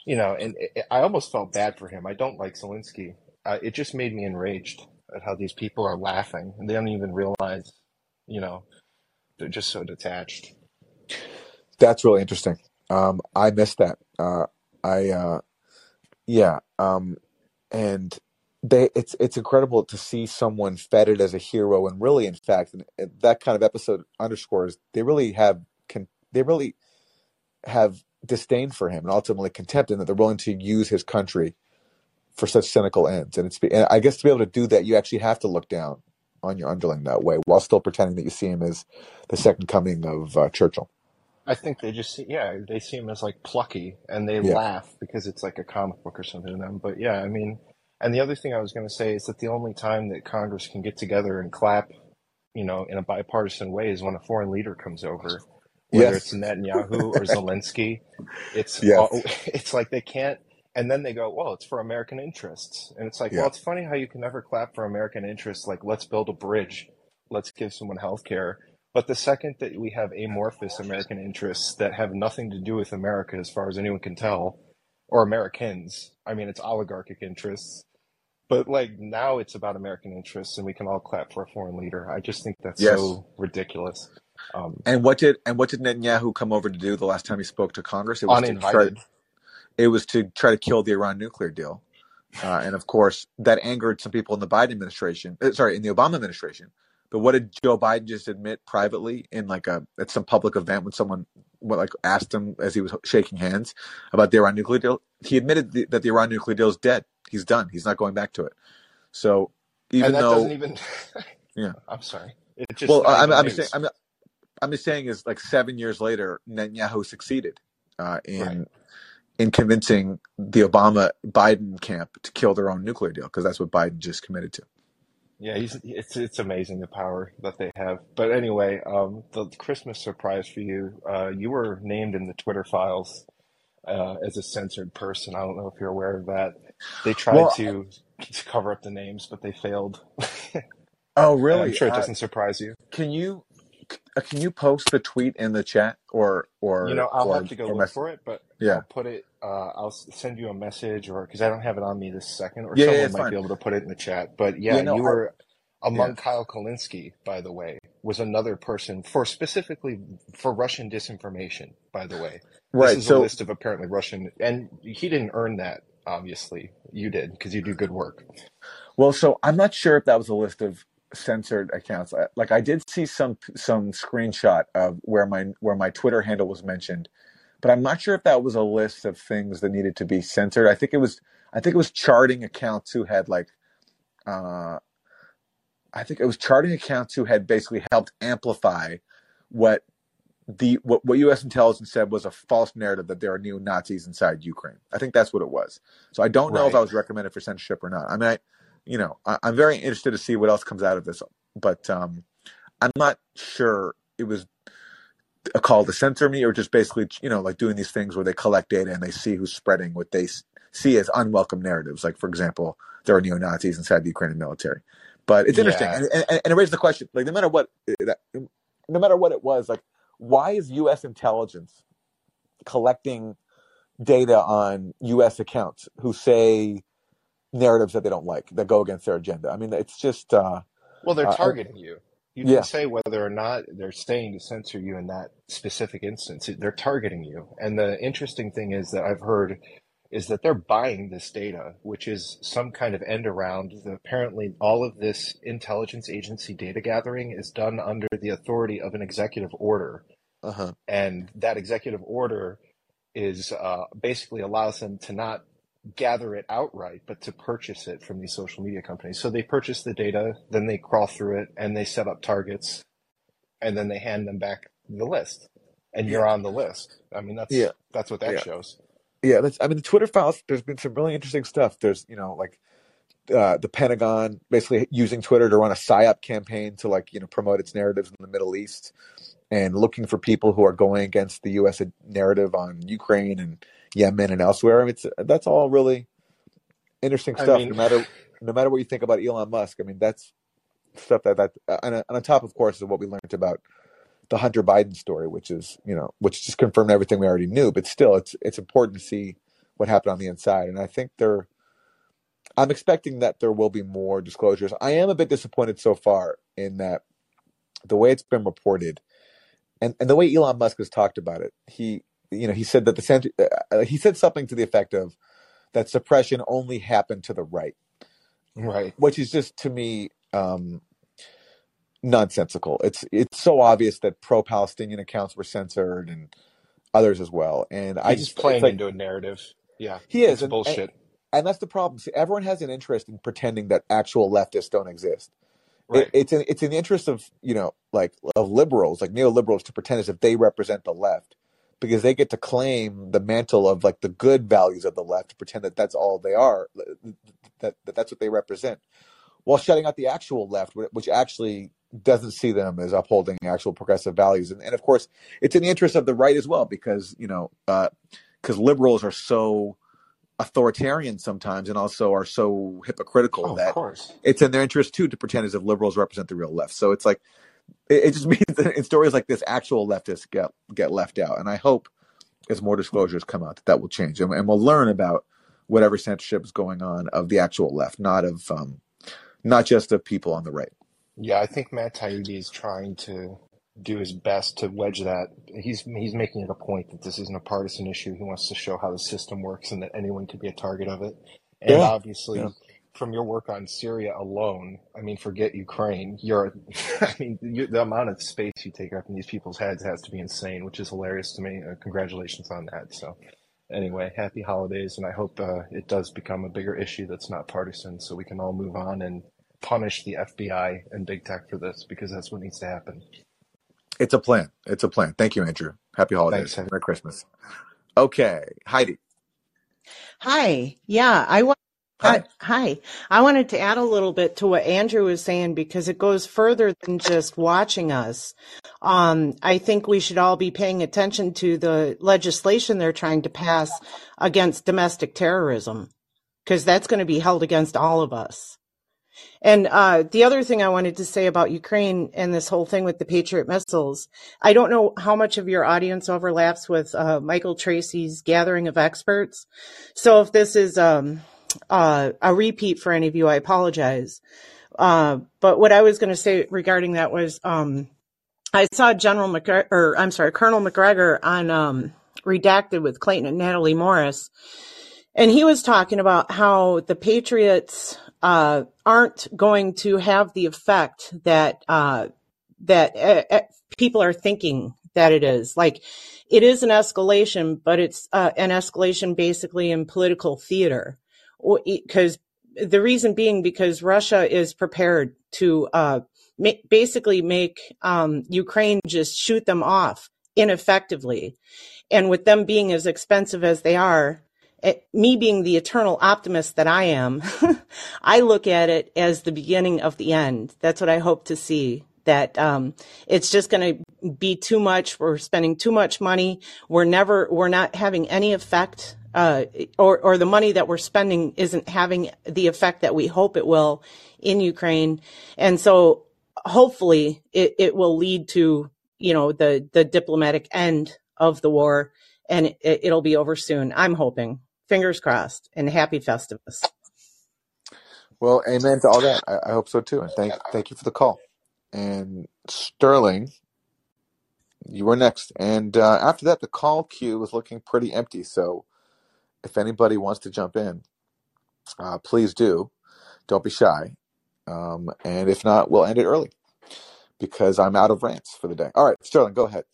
you know and it, i almost felt bad for him. I don't like zelensky. Uh, it just made me enraged at how these people are laughing and they don't even realize you know they're just so detached. That's really interesting. Um i missed that. Uh i uh yeah um and they it's it's incredible to see someone feted as a hero and really in fact and that kind of episode underscores they really have can they really have disdain for him and ultimately contempt and that they're willing to use his country for such cynical ends and it's and i guess to be able to do that you actually have to look down on your underling that way while still pretending that you see him as the second coming of uh, churchill I think they just see, yeah, they see him as like plucky and they yeah. laugh because it's like a comic book or something to them. But yeah, I mean, and the other thing I was going to say is that the only time that Congress can get together and clap, you know, in a bipartisan way is when a foreign leader comes over, whether yes. it's Netanyahu or (laughs) Zelensky. It's yes. all, (laughs) it's like they can't. And then they go, well, it's for American interests. And it's like, yeah. well, it's funny how you can never clap for American interests. Like, let's build a bridge. Let's give someone health care. But the second that we have amorphous American interests that have nothing to do with America, as far as anyone can tell, or Americans, I mean, it's oligarchic interests, but like now it's about American interests and we can all clap for a foreign leader. I just think that's yes. so ridiculous. Um, And what did and what did Netanyahu come over to do the last time he spoke to Congress? It was to try. uninvited. It was to try to kill the Iran nuclear deal, uh, and of course that angered some people in the Biden administration. uh, Sorry, in the Obama administration. But what did Joe Biden just admit privately in like a at some public event when someone what, like asked him as he was shaking hands about the Iran nuclear deal? He admitted the, that the Iran nuclear deal is dead. He's done. He's not going back to it. So even and that though doesn't even. (laughs) yeah. I'm sorry. It's just Well, I'm, I'm just saying. I'm, I'm just saying is like seven years later, Netanyahu succeeded uh, in Right. in convincing the Obama Biden camp to kill their own nuclear deal because that's what Biden just committed to. Yeah, he's it's it's amazing the power that they have. But anyway, um, the Christmas surprise for you, uh, you were named in the Twitter files uh, as a censored person. I don't know if you're aware of that. They tried Well, to, to cover up the names, but they failed. (laughs) oh And I'm sure it Uh, doesn't surprise you. can you uh, can you post the tweet in the chat or or You know, I'll or have to go look for it, but Yeah, I'll put it. Uh, I'll send you a message, or because I don't have it on me this second, or yeah, yeah. someone It's might be able to put it in the chat. But Yeah, yeah, no, you I were yeah. among Kyle Kulinski, by the way, was another person for specifically for Russian disinformation. By the way, this Right. is a So list of apparently Russian, and he didn't earn that. Obviously, you did because you do good work. Well, so I'm not sure if that was a list of censored accounts. Like I did see some some screenshot of where my where my Twitter handle was mentioned, but I'm not sure if that was a list of things that needed to be censored. I think it was I think it was charting accounts who had like uh I think it was charting accounts who had basically helped amplify what the what, what U.S. intelligence said was a false narrative that there are neo Nazis inside Ukraine. I think that's what it was. So I don't know if I was recommended for censorship or not. I mean, I, you know, I, I'm very interested to see what else comes out of this, but um, I'm not sure it was a call to censor me or just basically, you know, like doing these things where they collect data and they see who's spreading what they see as unwelcome narratives. Like, for example, there are neo Nazis inside the Ukrainian military. But it's interesting, Yeah, and, and, and it raises the question: like, no matter what, no matter what it was, like, why is U.S. intelligence collecting data on U.S. accounts who say narratives that they don't like that go against their agenda? I mean, it's just, uh, well, they're uh, targeting you. You yeah, can say whether or not they're staying to censor you in that specific instance. They're targeting you. And the interesting thing is that I've heard is that they're buying this data, which is some kind of end around. The, apparently, all of this intelligence agency data gathering is done under the authority of an executive order. uh huh, And that executive order is uh, basically allows them to not gather it outright, but to purchase it from these social media companies. So they purchase the data, then they crawl through it, and they set up targets, and then they hand them back the list, and you're on the list. I mean, that's yeah, that's what that yeah, shows. yeah. That's, I mean, the Twitter files. There's been some really interesting stuff. There's, you know, like uh, the Pentagon basically using Twitter to run a psyop campaign to like you know promote its narratives in the Middle East and looking for people who are going against the U.S. narrative on Ukraine and Yemen and elsewhere. I mean, it's, that's all really interesting I stuff. mean, No matter no matter what you think about Elon Musk, I mean, that's stuff that that uh, and, and on top, of course, is what we learned about the Hunter Biden story, which is you know which just confirmed everything we already knew. But still, it's it's important to see what happened on the inside, and I think there. I'm expecting that there will be more disclosures. I am a bit disappointed so far in that the way it's been reported and, and the way Elon Musk has talked about it. He you know he said that the cent- uh, he said something to the effect of that suppression only happened to the right, right. which is just to me um, nonsensical. It's it's so obvious that pro-Palestinian accounts were censored and others as well. And I just playing like into a narrative. Yeah, he is, and, and bullshit. and that's the problem. See, everyone has an interest in pretending that actual leftists don't exist. It, Right. it's in it's in the interest of you know like of liberals, like neoliberals, to pretend as if they represent the left, because they get to claim the mantle of like the good values of the left, to pretend that that's all they are, that, that that's what they represent, while shutting out the actual left, which actually doesn't see them as upholding actual progressive values. And, and of course, it's in the interest of the right as well, because you know uh, because liberals are so authoritarian sometimes and also are so hypocritical Oh, that it's in their interest too to pretend as if liberals represent the real left. So it's like it, it just (laughs) means that in stories like this, actual leftists get get left out. And I hope as more disclosures come out that that will change, and, and we'll learn about whatever censorship is going on of the actual left, not of um, not just of people on the right. Yeah, I think Matt Taibbi is trying to do his best to wedge that. He's he's making it a point that this isn't a partisan issue. He wants to show how the system works and that anyone could be a target of it. And Yeah. obviously, Yeah. From your work on Syria alone, I mean, forget Ukraine. You're, (laughs) I mean, you, the amount of space you take up in these people's heads has to be insane, which is hilarious to me. Uh, congratulations on that. So, anyway, happy holidays, and I hope uh, it does become a bigger issue that's not partisan, so we can all move on and punish the FBI and big tech for this because that's what needs to happen. It's a plan. It's a plan. Thank you, Andrew. Happy holidays. Thanks. Merry Christmas. Okay, Heidi. Hi. Yeah, I want. Hi. Hi. I wanted to add a little bit to what Andrew was saying because it goes further than just watching us. Um, I think we should all be paying attention to the legislation they're trying to pass against domestic terrorism because that's going to be held against all of us. And uh, the other thing I wanted to say about Ukraine and this whole thing with the Patriot missiles, I don't know how much of your audience overlaps with uh, Michael Tracey's gathering of experts. So if this is um, uh, a repeat for any of you, I apologize. Uh, but what I was going to say regarding that was um, I saw General Macgregor, or I'm sorry, Colonel Macgregor on um, Redacted with Clayton and Natalie Morris. And he was talking about how the Patriots uh, aren't going to have the effect that uh, that uh, uh, people are thinking that it is. Like it is an escalation, but it's uh, an escalation basically in political theater. Because the reason being because Russia is prepared to uh, ma- basically make um, Ukraine just shoot them off ineffectively, and with them being as expensive as they are, it, me being the eternal optimist that I am, (laughs) I look at it as the beginning of the end. That's what I hope to see. That um, it's just going to be too much. We're spending too much money. We're never. We're not having any effect, uh, or or the money that we're spending isn't having the effect that we hope it will in Ukraine. And so, hopefully, it, it will lead to you know the the diplomatic end of the war, and it, it'll be over soon. I'm hoping. Fingers crossed, and happy Festivus. Well, amen to all that. I, I hope so too. And thank thank you for the call. And Sterling, you were next. And uh, after that, the call queue was looking pretty empty. So if anybody wants to jump in, uh, please do. Don't be shy. Um, and if not, we'll end it early because I'm out of rants for the day. All right, Sterling, go ahead.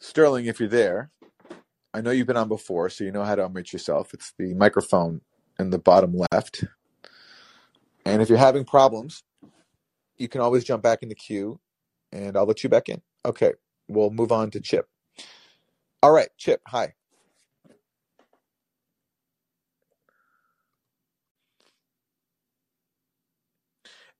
Sterling, if you're there, I know you've been on before, so you know how to unmute yourself. It's the microphone in the bottom left. And if you're having problems, you can always jump back in the queue and I'll let you back in. Okay, we'll move on to Chip. All right, Chip, hi.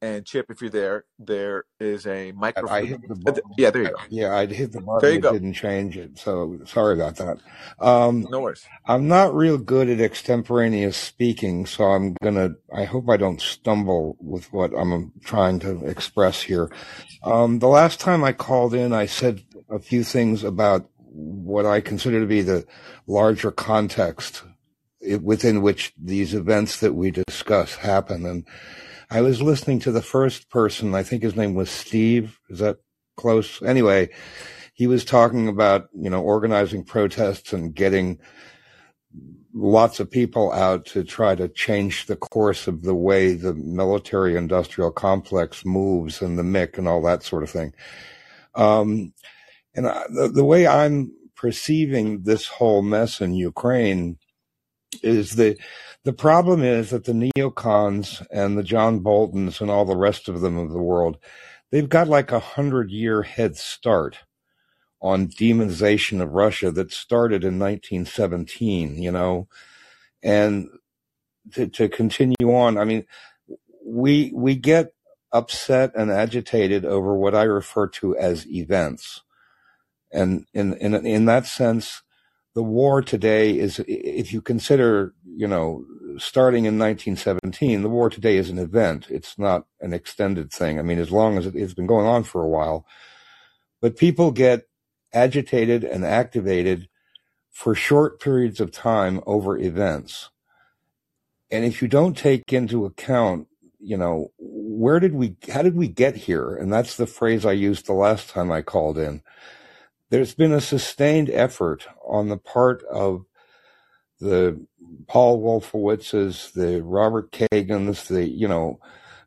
And Chip, if you're there, there is a microphone. I hit the button. Yeah, there you go. Yeah, I hit the button. There you It go. didn't change it. So sorry about that. Um, No worries. I'm not real good at extemporaneous speaking, so I'm gonna. I hope I don't stumble with what I'm trying to express here. Um, the last time I called in, I said a few things about what I consider to be the larger context within which these events that we discuss happen. And I was listening to the first person. I think his name was Steve. Is that close? Anyway, he was talking about you know organizing protests and getting lots of people out to try to change the course of the way the military industrial complex moves and the MIC and all that sort of thing. Um, and I, the, the way I'm perceiving this whole mess in Ukraine is the the problem is that the neocons and the John Boltons and all the rest of them of the world, they've got like a hundred year head start on demonization of Russia that started in 1917, you know, and to, to continue on, I mean, we, we get upset and agitated over what I refer to as events. And in, in, in that sense, the war today is, if you consider, you know, starting in 1917, the war today is an event. It's not an extended thing. I mean, as long as it, it's been going on for a while, but people get agitated and activated for short periods of time over events. And if you don't take into account, you know, where did we, how did we get here? And that's the phrase I used the last time I called in. There's been a sustained effort on the part of the Paul Wolfowitzes, the Robert Kagans, the, you know,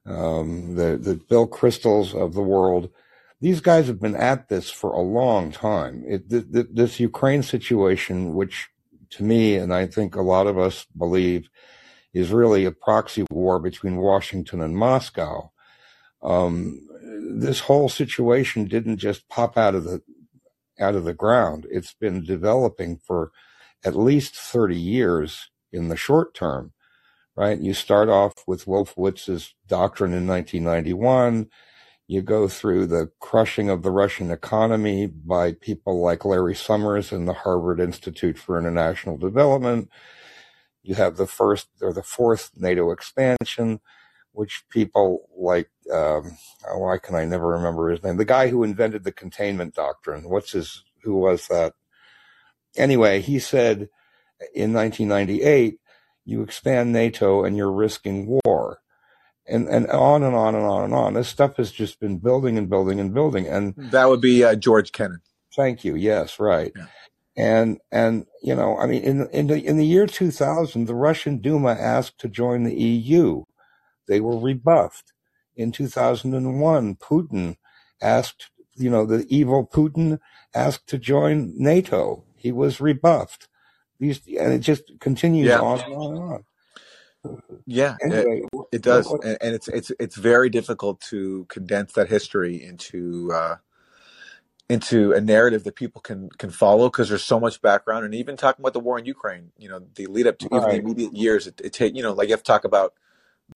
um, the, the Bill Kristols of the world. These guys have been at this for a long time. It, th- th- this Ukraine situation, which to me, and I think a lot of us believe, is really a proxy war between Washington and Moscow. Um, this whole situation didn't just pop out of the out of the ground. It's been developing for at least 30 years in the short term, right? You start off with Wolfowitz's doctrine in 1991. You go through the crushing of the Russian economy by people like Larry Summers and the Harvard Institute for International Development. You have the first or the fourth NATO expansion, which people like, um, why can I never remember his name? The guy who invented the containment doctrine. What's his, who was that? Anyway, he said in 1998, you expand NATO and you're risking war. And, and on and on and on and on. This stuff has just been building and building and building. And that would be uh, George Kennan. Thank you. Yes, right. Yeah. And and you know, I mean, in in the in the year 2000, the Russian Duma asked to join the EU. They were rebuffed. In 2001, Putin asked, you know, the evil Putin asked to join NATO. He was rebuffed. These and it just continues Yeah. on and on and on. Yeah, it, Anyway, it does, what, and, and it's it's it's very difficult to condense that history into uh, into a narrative that people can can follow because there's so much background. And even talking about the war in Ukraine, you know, the lead up to even the immediate years, it, it take you know, like you have to talk about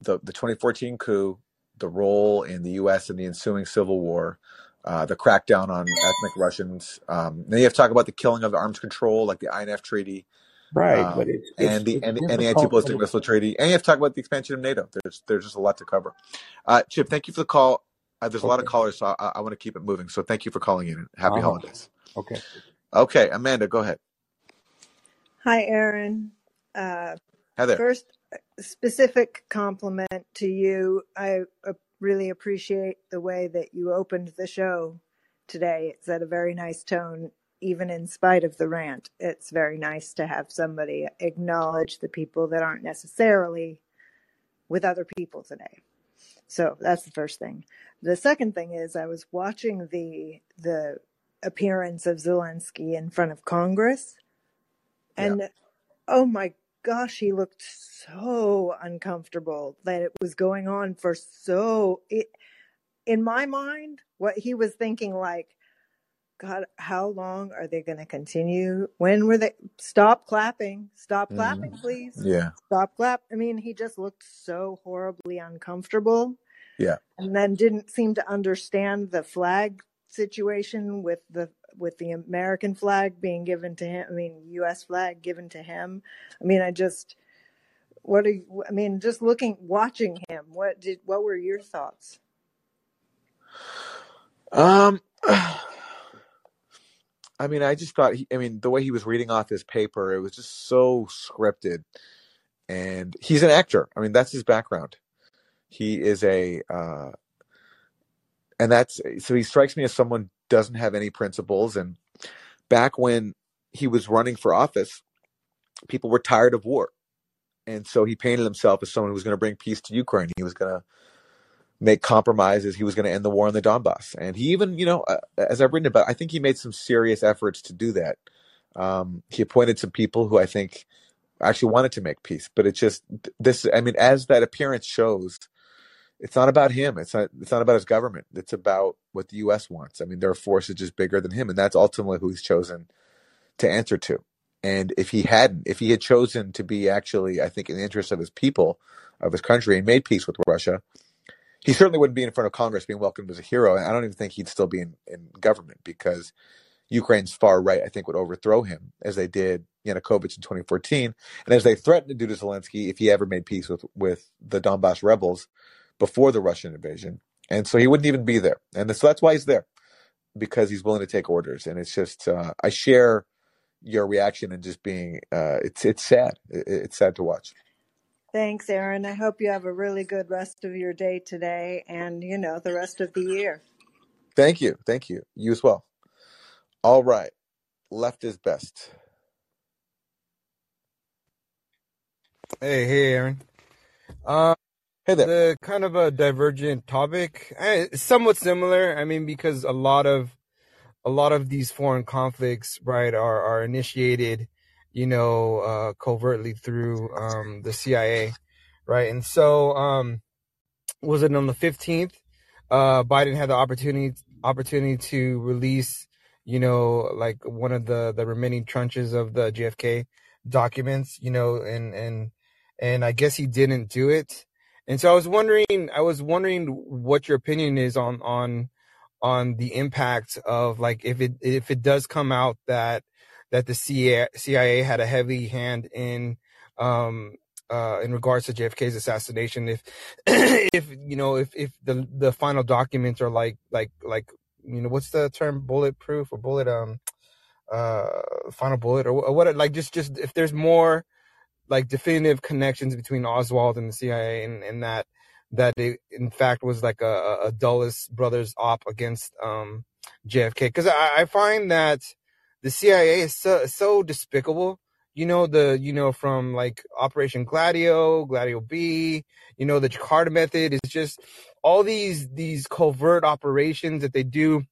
the the 2014 coup, the role in the U.S. in the ensuing civil war, uh, the crackdown on ethnic Russians. Um, then you have to talk about the killing of the arms control, like the INF Treaty, right, um, but it's it's and the it's and, and the anti-ballistic missile treaty, and you have to talk about the expansion of NATO. There's there's just a lot to cover. Uh, Chip, thank you for the call. Uh, there's a lot of callers, so I, I want to keep it moving. So thank you for calling in. Happy uh huh, holidays. okay. Okay, Amanda, go ahead. Hi, Aaron. Uh, Hi there. first, a specific compliment to you. I uh, really appreciate the way that you opened the show today. It's at a very nice tone, even in spite of the rant. It's very nice to have somebody acknowledge the people that aren't necessarily with other people today. So that's the first thing. The second thing is I was watching the the appearance of Zelensky in front of Congress Yeah. and oh my gosh, he looked so uncomfortable that it was going on for so it in my mind, what he was thinking like, God, how long are they going to continue? When were they? Stop clapping. Stop clapping, Mm, please. yeah. Stop clap. I mean, he just looked so horribly uncomfortable Yeah. and then didn't seem to understand the flag situation with the with the American flag being given to him. I mean, U.S. flag given to him. I mean, I just what are you, I mean, just looking, watching him. What did what were your thoughts? Um. (sighs) I mean, I just thought. He, I mean, the way he was reading off his paper, it was just so scripted. And he's an actor. I mean, that's his background. He is a, uh, and that's so he strikes me as someone doesn't have any principles. And back when he was running for office, people were tired of war, and so he painted himself as someone who was going to bring peace to Ukraine. He was going to make compromises. He was going to end the war in the Donbass. And he even, you know, uh, as I've written about, I think he made some serious efforts to do that. Um, he appointed some people who I think actually wanted to make peace. But it's just this. I mean, as that appearance shows, it's not about him. It's not. It's not about his government. It's about what the U.S. wants. I mean, there are forces just bigger than him, and that's ultimately who he's chosen to answer to. And if he hadn't, if he had chosen to be actually, I think, in the interest of his people, of his country, and made peace with Russia, he certainly wouldn't be in front of Congress being welcomed as a hero. And I don't even think he'd still be in, in government because Ukraine's far right, I think, would overthrow him as they did Yanukovych in 2014, and as they threatened to do to Zelensky if he ever made peace with with the Donbass rebels before the Russian invasion. And so he wouldn't even be there. And so that's why he's there because he's willing to take orders. And it's just uh, I share your reaction and just being uh, it's it's sad. It, it's sad to watch. Thanks, Aaron. I hope you have a really good rest of your day today and, you know, the rest of the year. Thank you. Thank you. You as well. All right. Left is best. Hey, hey, Aaron. Uh, Hey there. the kind of a divergent topic, eh, somewhat similar. I mean, because a lot of a lot of these foreign conflicts, right, are are initiated, you know, uh, covertly through um, the CIA, right, and so um, was it on the 15th uh biden had the opportunity opportunity to release you know like one of the the remaining tranches of the jfk documents you know and and and i guess he didn't do it and so i was wondering i was wondering what your opinion is on on on the impact of like if it if it does come out that that the CIA, CIA had a heavy hand in um uh in regards to JFK's assassination if (clears throat) if you know if if the the final documents are like like like you know what's the term? Bulletproof or bullet um uh final bullet or, or what like just just if there's more like definitive connections between Oswald and the CIA, and, and that that it in fact was like a, a Dulles brothers op against um, JFK. Because I, I find that the CIA is so so despicable. You know the you know from like Operation Gladio, Gladio B. You know the Jakarta method is just all these these covert operations that they do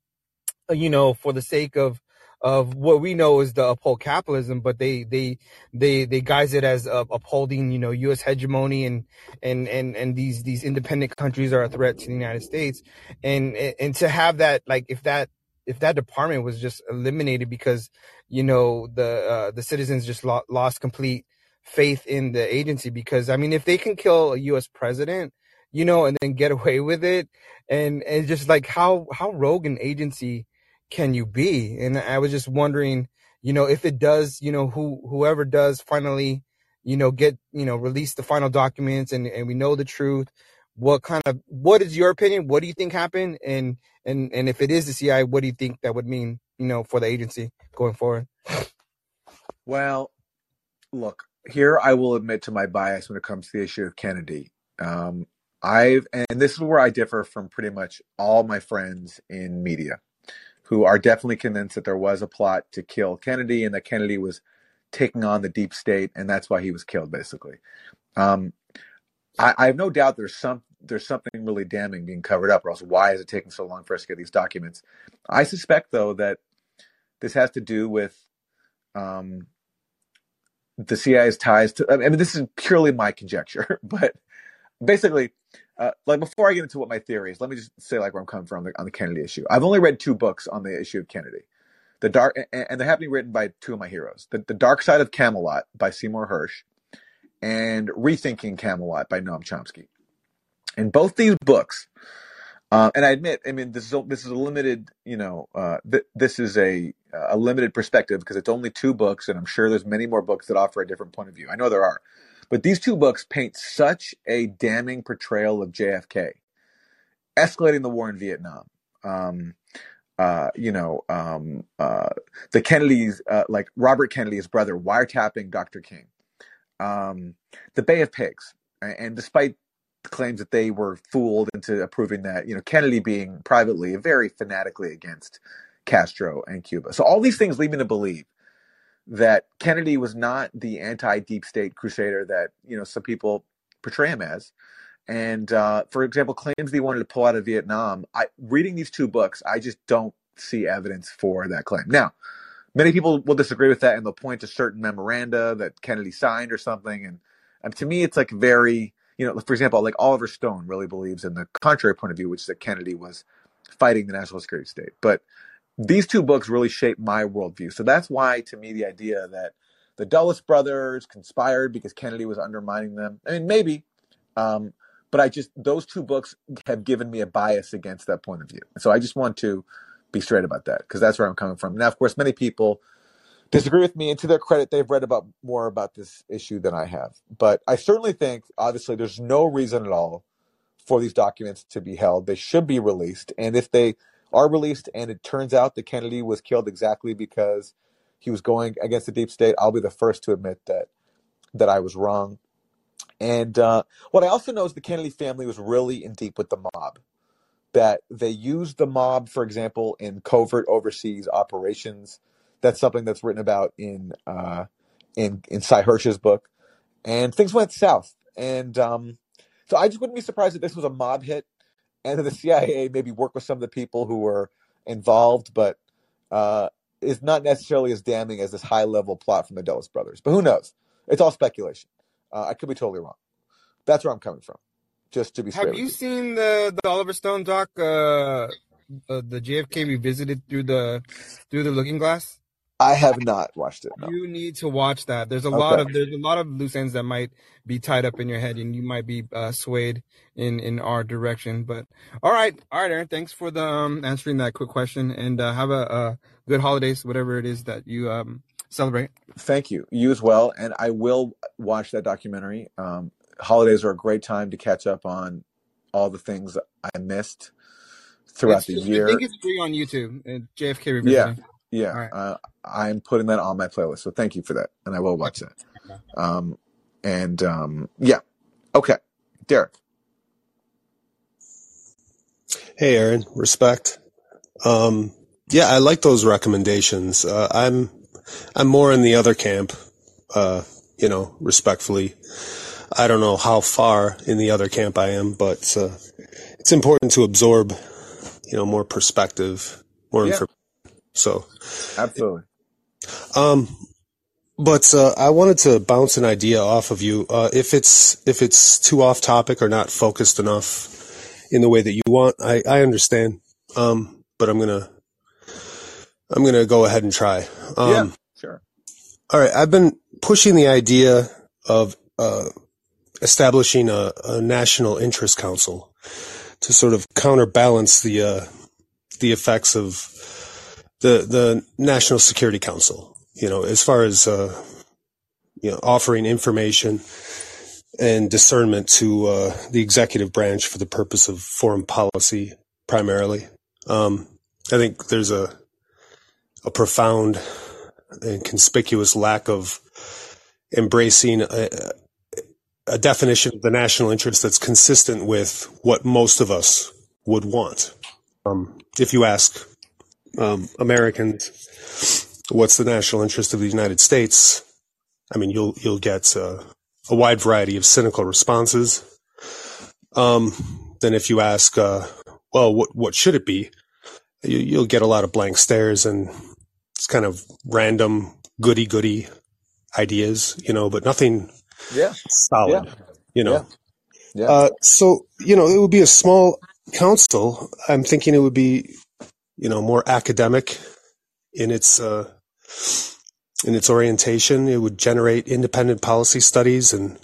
uh, you know, for the sake of of what we know is the uphold capitalism, but they they they they guise it as uh, upholding you know U.S. hegemony and and and and these these independent countries are a threat to the United States, and and to have that like if that if that department was just eliminated because you know the uh, the citizens just lo- lost complete faith in the agency because I mean if they can kill a U.S. president you know and then get (laughs) away with it and and just like how how rogue an agency can you be? And I was just wondering, you know, if it does, you know, who whoever does finally, you know, get, you know, release the final documents and and we know the truth, what kind of what is your opinion? What do you think happened? And and and if it is the CIA, what do you think that would mean, you know, for the agency going forward? Well, look, here I will admit to my bias when it comes to the issue of Kennedy. Um, I've, and this is where I differ from pretty much all my friends in media who are definitely convinced that there was a plot to kill Kennedy and that Kennedy was taking on the deep state and that's why he was killed, basically. Um, I, I have no doubt there's some there's something really damning being covered up, or else why is it taking so long for us to get these documents? I suspect though that this has to do with um, the CIA's ties to. I mean, this is purely my conjecture, (laughs) but basically, uh, like before I get into what my theory is, let me just say like where I'm coming from on the, on the Kennedy issue. I've only read two books on the issue of Kennedy. The dark and, and they happen to be written by two of my heroes. The, the Dark Side of Camelot by Seymour Hersh, and Rethinking Camelot by Noam Chomsky. In both these books, uh, and I admit, I mean, this is a, this is a limited, you know, uh, th- this is a a limited perspective because it's only two books, and I'm sure there's many more books that offer a different point of view. I know there are, but these two books paint such a damning portrayal of JFK, escalating the war in Vietnam. Um, uh, you know, um, uh, the Kennedys, uh, like Robert Kennedy's brother, wiretapping Dr. King, um, the Bay of Pigs, and despite claims that they were fooled into approving that, you know, Kennedy being privately very fanatically against Castro and Cuba. So all these things lead me to believe that Kennedy was not the anti-deep state crusader that you know some people portray him as. And uh, for example, claims that he wanted to pull out of Vietnam. I reading these two books, I just don't see evidence for that claim. Now, many people will disagree with that, and they'll point to certain memoranda that Kennedy signed or something. And, and to me, it's like very, you know, for example, like Oliver Stone really believes in the contrary point of view, which is that Kennedy was fighting the national security state. But these two books really shaped my worldview. So that's why, to me, the idea that the Dulles brothers conspired because Kennedy was undermining them. I mean, maybe, um, but I just those two books have given me a bias against that point of view. So I just want to be straight about that because that's where I'm coming from. Now, of course, many people disagree with me, and to their credit, they've read about more about this issue than I have. But I certainly think, obviously, there's no reason at all for these documents to be held. They should be released. And if they are released and it turns out that Kennedy was killed exactly because he was going against the deep state, I'll be the first to admit that that I was wrong. And uh, what I also know is the Kennedy family was really in deep with the mob. That they used the mob, for example, in covert overseas operations. That's something that's written about in uh, in in Sy Hersh's book. And things went south. And um, so I just wouldn't be surprised if this was a mob hit, and the CIA maybe work with some of the people who were involved, but uh, is not necessarily as damning as this high level plot from the Dulles brothers. But who knows? It's all speculation. Uh, I could be totally wrong. That's where I'm coming from. Just to be straight. Have with you seen the the Oliver Stone doc, uh, uh, the JFK revisited through the through the Looking Glass? I have not watched it. No. You need to watch that. There's a lot of there's a lot of loose ends that might be tied up in your head, and you might be uh, swayed in in our direction. But all right, all right, Aaron. Thanks for the um, answering that quick question, and uh, have a, a good holidays, whatever it is that you um, celebrate. Thank you. You as well. And I will watch that documentary. Um, holidays are a great time to catch up on all the things I missed throughout It's the year. I think it's free on YouTube. uh, JFK Yeah. Revisiting. Yeah. All right. Uh, I'm putting that on my playlist. So thank you for that. And I will watch that. Um, and um, yeah. Okay. Derek. Hey, Aaron. Respect. Um, yeah, I like those recommendations. Uh, I'm, I'm more in the other camp. Uh, you know, respectfully. I don't know how far in the other camp I am, but uh, it's important to absorb, you know, more perspective, more Yeah. information. So, Absolutely. um, but uh, I wanted to bounce an idea off of you. Uh, if it's if it's too off topic or not focused enough in the way that you want, I, I understand. Um, but I'm gonna I'm gonna go ahead and try. Um, yeah. Sure. all right, I've been pushing the idea of uh, establishing a, a national interest council to sort of counterbalance the uh, the effects of the the National Security Council. You know, as far as uh, you know, offering information and discernment to uh, the executive branch for the purpose of foreign policy, primarily. Um, I think there's a a profound and conspicuous lack of embracing a, a definition of the national interest that's consistent with what most of us would want. Um, if you ask um, Americans, what's the national interest of the United States? I mean, you'll you'll get uh, a wide variety of cynical responses. Um, then, if you ask, uh, well, what what should it be? You, you'll get a lot of blank stares and it's kind of random goody goody ideas, you know, but nothing Yeah. solid, Yeah. you know. Yeah. Uh, so, you know, it would be a small council. I'm thinking it would be, you know, more academic in its, uh, in its orientation. It would generate independent policy studies and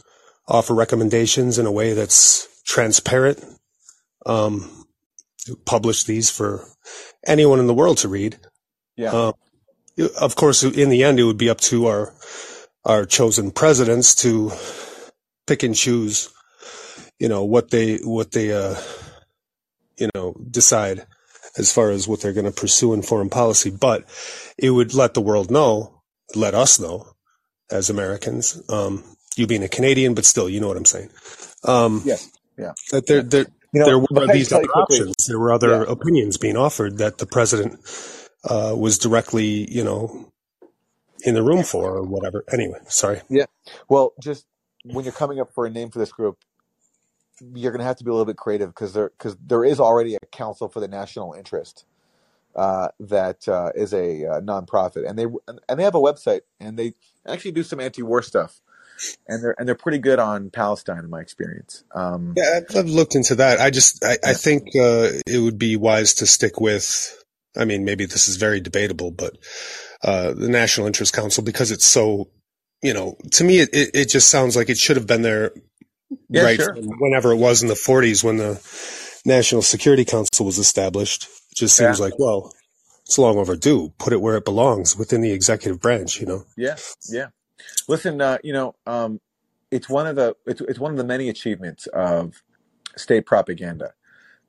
offer recommendations in a way that's transparent. Um, publish these for anyone in the world to read. Yeah. Um, of course, in the end, it would be up to our our chosen presidents to pick and choose, you know, what they what they uh, you know decide as far as what they're going to pursue in foreign policy. But it would let the world know, let us know, as Americans. Um, you being a Canadian, but still, you know what I'm saying. Um, Yes. Yeah. that there there You know, there were these other options. There were other Yeah. opinions being offered that the president uh, was directly, you know, in the room for or whatever. Anyway, sorry. Yeah. Well, just when you're coming up for a name for this group, you're going to have to be a little bit creative because there because there is already a council for the national interest uh, that uh, is a uh, nonprofit, and they and they have a website, and they actually do some anti-war stuff, and they're and they're pretty good on Palestine, in my experience. Um, Yeah, I've, I've looked into that. I just I, I think uh, it would be wise to stick with. I mean, maybe this is very debatable, but uh, the National Interest Council because it's so. You know, to me, it, it just sounds like it should have been there Yeah, right sure. whenever it was in the 40s when the National Security Council was established. It just seems Yeah. like, well, it's long overdue. Put it where it belongs within the executive branch, you know? Yeah, yeah. Listen, uh, you know, um, it's one of the it's it's one of the many achievements of state propaganda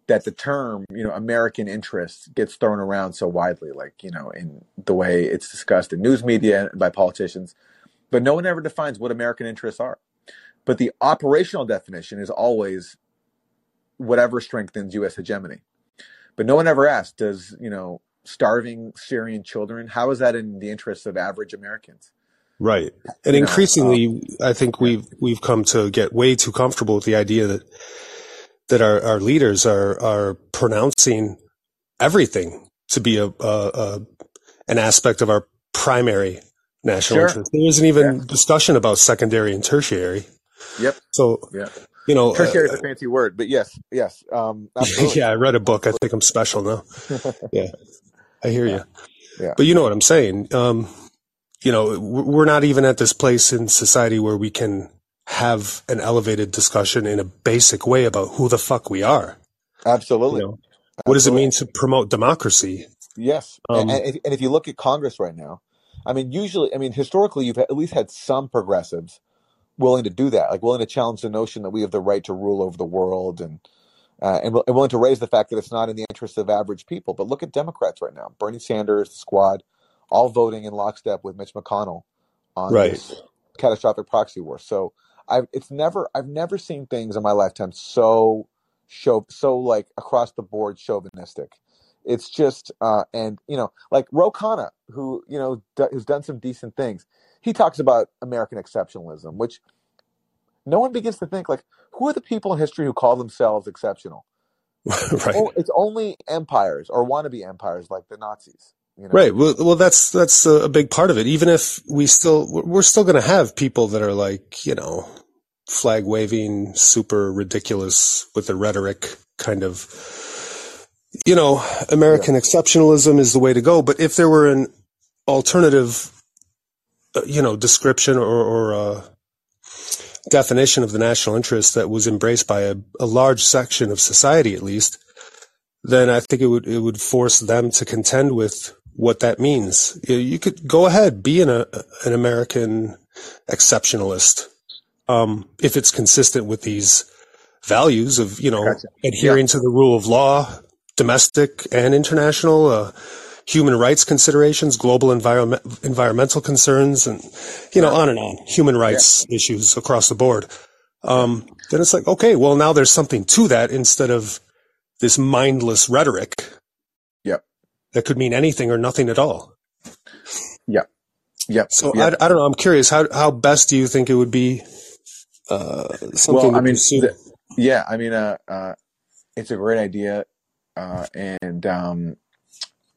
that the term, you know, American interest gets thrown around so widely, like you know, in the way it's discussed in news media and by politicians, but no one ever defines what American interests are. But the operational definition is always whatever strengthens U.S. hegemony. But no one ever asked, does you know starving Syrian children? How is that in the interests of average Americans? Right. And You know, increasingly, um, I think we've we've come to get way too comfortable with the idea that that our, our leaders are are pronouncing everything to be a, a, a an aspect of our primary national sure, interest. There isn't yeah, even discussion about secondary and tertiary. Yep, So, yeah. you know, Tertiary is uh, a fancy word, but yes, yes, um, (laughs) absolutely. yeah, I read a book. I think I'm special now. (laughs) Yeah, I hear yeah, you. yeah, But you know what I'm saying. Um, you know, we're not even at this place in society where we can have an elevated discussion in a basic way about who the fuck we are. You absolutely, know, what does it mean to promote democracy? Yes, and, Um, and, if, and if you look at Congress right now, I mean, usually, I mean, historically, you've at least had some progressives willing to do that, like willing to challenge the notion that we have the right to rule over the world, and uh, and, and willing to raise the fact that it's not in the interest of average people. But look at Democrats right now: Bernie Sanders, the Squad, all voting in lockstep with Mitch McConnell on right. this catastrophic proxy war. So I've it's never I've never seen things in my lifetime so show so like across the board chauvinistic. It's just uh and you know like Ro Khanna, who you know d- who's done some decent things. He talks about American exceptionalism, which no one begins to think like who are the people in history who call themselves exceptional? It's, (laughs) right. o- it's only empires or wannabe empires like the Nazis. You know, Right. Well, well, that's that's a big part of it. Even if we still, we're still going to have people that are like, you know, flag waving, super ridiculous with the rhetoric, kind of. You know, yeah, American exceptionalism is the way to go. But if there were an alternative, you know, description or, or uh, definition of the national interest that was embraced by a, a large section of society, at least, then I think it would it would force them to contend with what that means. You could go ahead, be an a, an American exceptionalist, um, if it's consistent with these values of you know gotcha. Yeah, adhering to the rule of law, domestic and international, uh, human rights considerations, global environment environmental concerns, and you know yeah, on and on, human yeah, rights issues across the board. Um, then it's like okay, well now there's something to that instead of this mindless rhetoric yep, that could mean anything or nothing at all. yep, yep, So I, yep. I don't know. I'm curious. How how best do you think it would be uh, something Well, I mean, the, yeah, I mean, uh, uh, it's a great idea, uh, and um,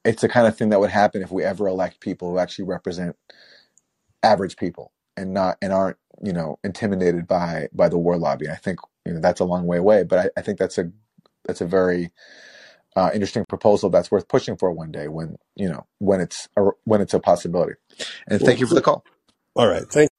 it's the kind of thing that would happen if we ever elect people who actually represent average people and not and aren't you know intimidated by by the war lobby. I think you know that's a long way away, but I, I think that's a that's a very uh, interesting proposal that's worth pushing for one day when you know when it's a, when it's a possibility. And thank you for the call. All right. Thank.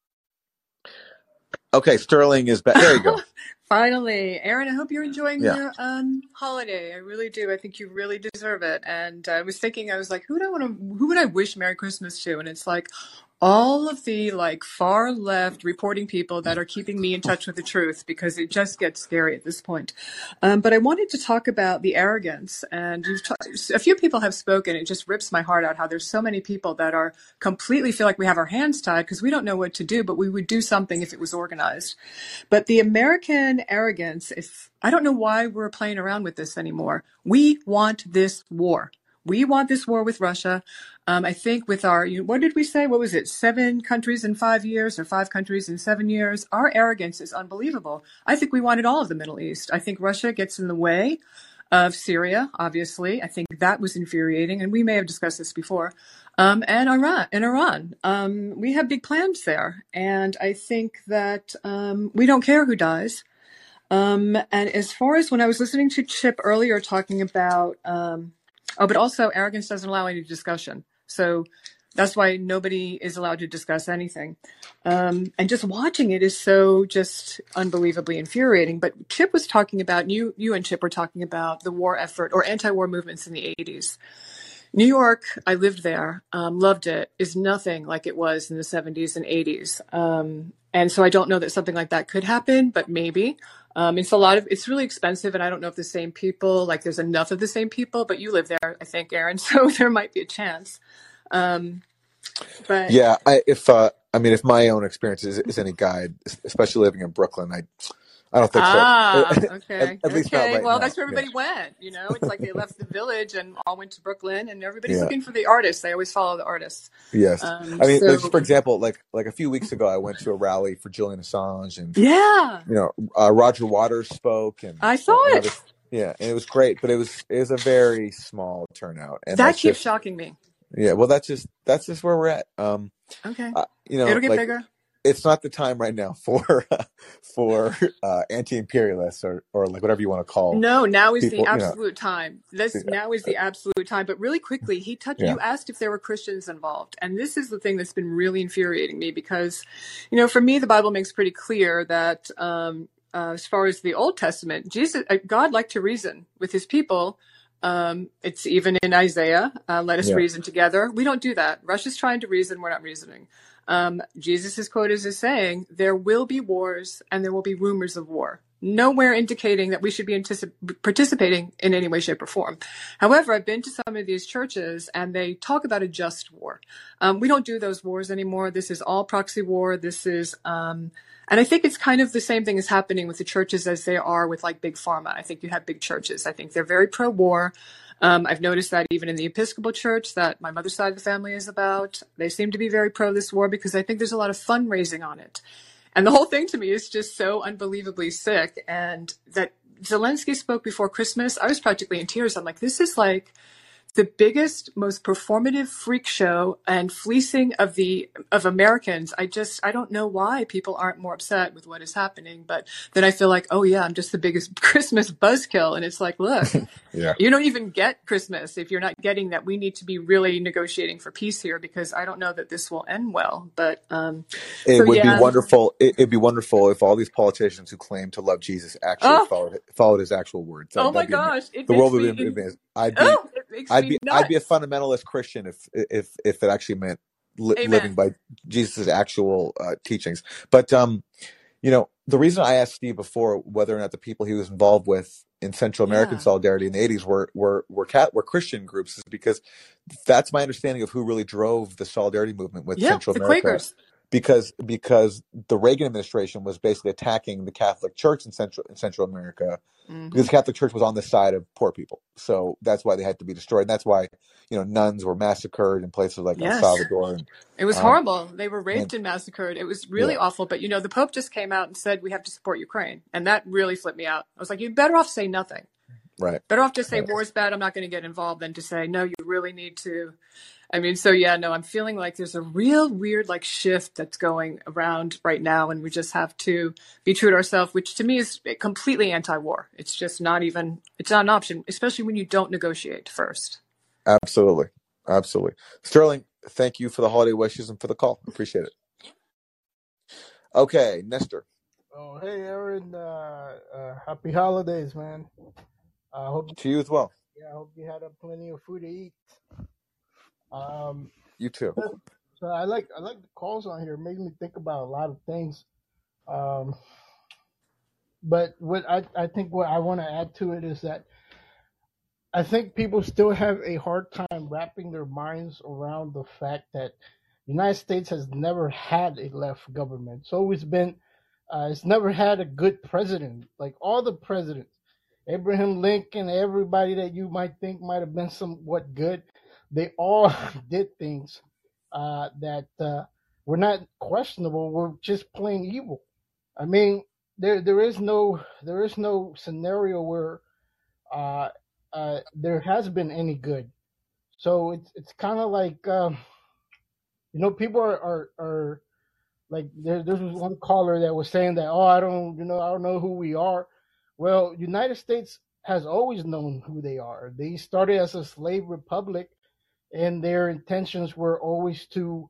Okay, Sterling is back. There you go. (laughs) Finally, Aaron, I hope you're enjoying Yeah. your um holiday. I really do. I think you really deserve it. And I was thinking, I was like, who would I want to, who would I wish Merry Christmas to? And it's like all of the like far left reporting people that are keeping me in touch with the truth because it just gets scary at this point. Um, but I wanted to talk about the arrogance, and you've ta- a few people have spoken. It just rips my heart out how there's so many people that are completely feel like we have our hands tied because we don't know what to do, but we would do something if it was organized. But the American arrogance, if I don't know why we're playing around with this anymore. We want this war. We want this war with Russia. Um, I think with our, you- what did we say? What was it? Seven countries in five years or five countries in seven years? Our arrogance is unbelievable. I think we wanted all of the Middle East. I think Russia gets in the way of Syria, obviously. I think that was infuriating, and we may have discussed this before. Um, and Iran, and Iran, um, we have big plans there, and I think that um, we don't care who dies. Um, and as far as when I was listening to Chip earlier talking about, um, oh, but also arrogance doesn't allow any discussion. So that's why nobody is allowed to discuss anything. Um, and just watching it is so just unbelievably infuriating. But Chip was talking about, you, you and Chip were talking about the war effort or anti-war movements in the 80s. New York, I lived there, um, loved it, is nothing like it was in the 70s and 80s. Um, and so I don't know that something like that could happen, but maybe. Um, it's a lot of, it's really expensive, and I don't know if the same people, like there's enough of the same people, but you live there, I think, Aaron, (laughs) so there might be a chance. Um, but Yeah, I, if uh, I mean, if my own experience is, is any guide, especially living in Brooklyn, I I don't think. Ah, (laughs) at, okay. at not Okay. right Well, now. that's where Yeah. everybody went. You know, it's like they left the village and all went to Brooklyn, and everybody's Yeah. looking for the artists. They always follow the artists. Yes. Um, I mean, like, so for example, like like a few weeks ago, I went to a rally for Julian Assange, and yeah, you know, uh, Roger Waters spoke, and I saw and it. yeah, and it was great, but it was it was a very small turnout, and That keeps just shocking me. yeah. Well, that's just that's just where we're at. Um, Okay. uh, you know, It'll get like bigger. It's not the time right now (laughs) for for uh, anti-imperialists or or like whatever you want to call No, now is the people. You know, absolute time. This now is the absolute time. But really quickly, he touched. yeah, You asked if there were Christians involved, and this is the thing that's been really infuriating me because, you know, for me, the Bible makes pretty clear that um, uh, as far as the Old Testament, Jesus, uh, God liked to reason with His people. Um, it's even in Isaiah. Uh, Let us yeah, reason together. We don't do that. Russia's trying to reason. We're not reasoning. Um, Jesus' quote is is saying, "There will be wars, and there will be rumors of war." Nowhere indicating that we should be anticip- participating in any way, shape, or form. However, I've been to some of these churches, and they talk about a just war. Um, we don't do those wars anymore. This is all proxy war. This is, um, and I think it's kind of the same thing is happening with the churches as they are with like big pharma. I think you have big churches. I think they're very pro-war. Um, I've noticed that even in the Episcopal Church that my mother's side of the family is about, they seem to be very pro this war because I think there's a lot of fundraising on it. And the whole thing to me is just so unbelievably sick. And that Zelensky spoke before Christmas, I was practically in tears. I'm like, this is like the biggest, most performative freak show and fleecing of the of Americans. I just I don't know why people aren't more upset with what is happening. But then I feel like, oh yeah, I'm just the biggest (laughs) Christmas buzzkill. And it's like, look, (laughs) yeah. you don't even get Christmas if you're not getting that. We need to be really negotiating for peace here because I don't know that this will end well. But um, It so would be wonderful. It, it'd be wonderful if all these politicians who claim to love Jesus actually Oh, followed followed his actual words. That, oh my that'd be ama- gosh, it the world would be amazing. I'd be, oh, it makes I'd be, I'd be a fundamentalist Christian if if if it actually meant li- living by Jesus' actual uh, teachings. But um, you know, the reason I asked Steve before whether or not the people he was involved with in Central American Yeah. solidarity in the '80s were were were cat were Christian groups is because that's my understanding of who really drove the solidarity movement with Yeah, Central the America. Quakers. Because because the Reagan administration was basically attacking the Catholic Church in Central in Central America because hmm the Catholic Church was on the side of poor people. So that's why they had to be destroyed. And that's why you know nuns were massacred in places like El Salvador and It was um, horrible. They were raped and massacred. It was really yeah, awful. But you know, the Pope just came out and said we have to support Ukraine, and that really flipped me out. I was like, you're better off say nothing. right, Better off to say right. war's bad. I'm not going to get involved than to say no. You really need to. I mean, so yeah, no. I'm feeling like there's a real weird like shift that's going around right now, and we just have to be true to ourselves, which to me is completely anti-war. It's just not even. It's not an option, especially when you don't negotiate first. Absolutely, absolutely. Sterling, thank you for the holiday wishes and for the call. Appreciate it. Okay, Nestor. Oh, hey, Aaron. Uh, uh, happy holidays, man. I hope, To you as well. yeah, I hope you had uh, plenty of food to eat. Um, You too. so I like I like the calls on here. It makes me think about a lot of things. Um, but what I I think what I want to add to it is that I think people still have a hard time wrapping their minds around the fact that the United States has never had a left government. It's always been, uh, it's never had a good president. Like all the presidents, Abraham Lincoln, everybody that you might think might have been somewhat good, they all (laughs) did things uh, that uh, were not questionable, were just plain evil. I mean, there there is no there is no scenario where uh, uh, there has been any good. So it's it's kind of like um, you know people are are, are like there there was one caller that was saying that oh I don't you know I don't know who we are. Well, United States has always known who they are. They started as a slave republic, and their intentions were always to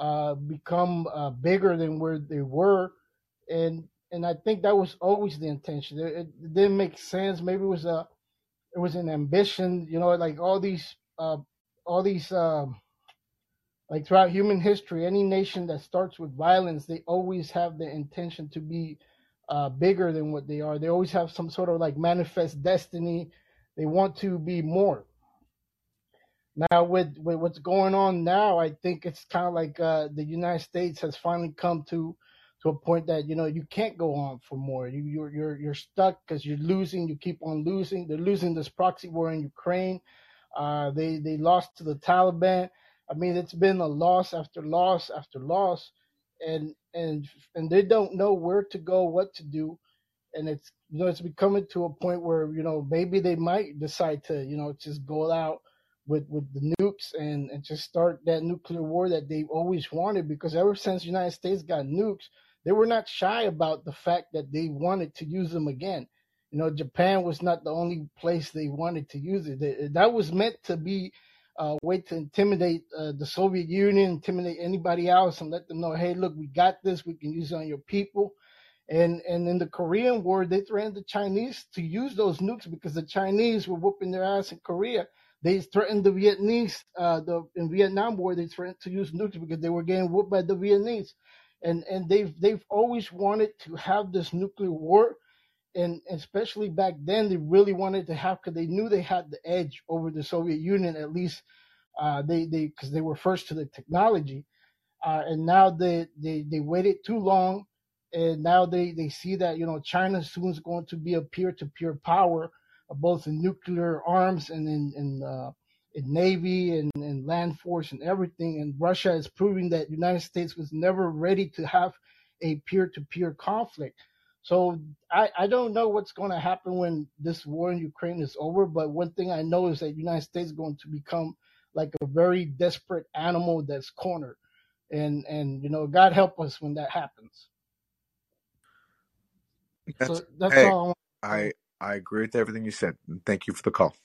uh, become uh, bigger than where they were, and and I think that was always the intention. It, it didn't make sense. Maybe it was a it was an ambition. You know, like all these uh, all these. Um, like throughout human history, any nation that starts with violence, they always have the intention to be uh, bigger than what they are. They always have some sort of like manifest destiny. They want to be more. Now, with, with what's going on now, I think it's kind of like uh, the United States has finally come to to a point that you know you can't go on for more. You you're you're you're stuck because you're losing. You keep on losing. They're losing this proxy war in Ukraine. Uh, they they lost to the Taliban. I mean, it's been a loss after loss after loss, and and and they don't know where to go, what to do and it's you know it's becoming to a point where you know maybe they might decide to you know just go out with with the nukes and and just start that nuclear war that they've always wanted because ever since the United States got nukes they were not shy about the fact that they wanted to use them again. You know Japan was not the only place they wanted to use it. They- that was meant to be a way to intimidate uh, the Soviet Union intimidate anybody else and let them know hey look we got this. We can use it on your people. And and in the Korean War, they threatened the Chinese to use those nukes because the Chinese were whooping their ass in Korea. They threatened the Vietnamese, uh, the in Vietnam War, they threatened to use nukes because they were getting whooped by the Vietnamese, and and they've they've always wanted to have this nuclear war, and especially back then they really wanted to have because they knew they had the edge over the Soviet Union at least, uh, they they because they were first to the technology, uh, and now they, they they waited too long, and now they they see that you know China soon is going to be a peer-to-peer power, uh, both in nuclear arms and in in, uh, in navy and, and land force and everything. And Russia is proving that United States was never ready to have a peer-to-peer conflict. So I, I don't know what's going to happen when this war in Ukraine is over, but one thing I know is that United States is going to become like a very desperate animal that's cornered and and you know god help us when that happens That's so that's hey, all I want to say. I agree with everything you said. and Thank you for the call.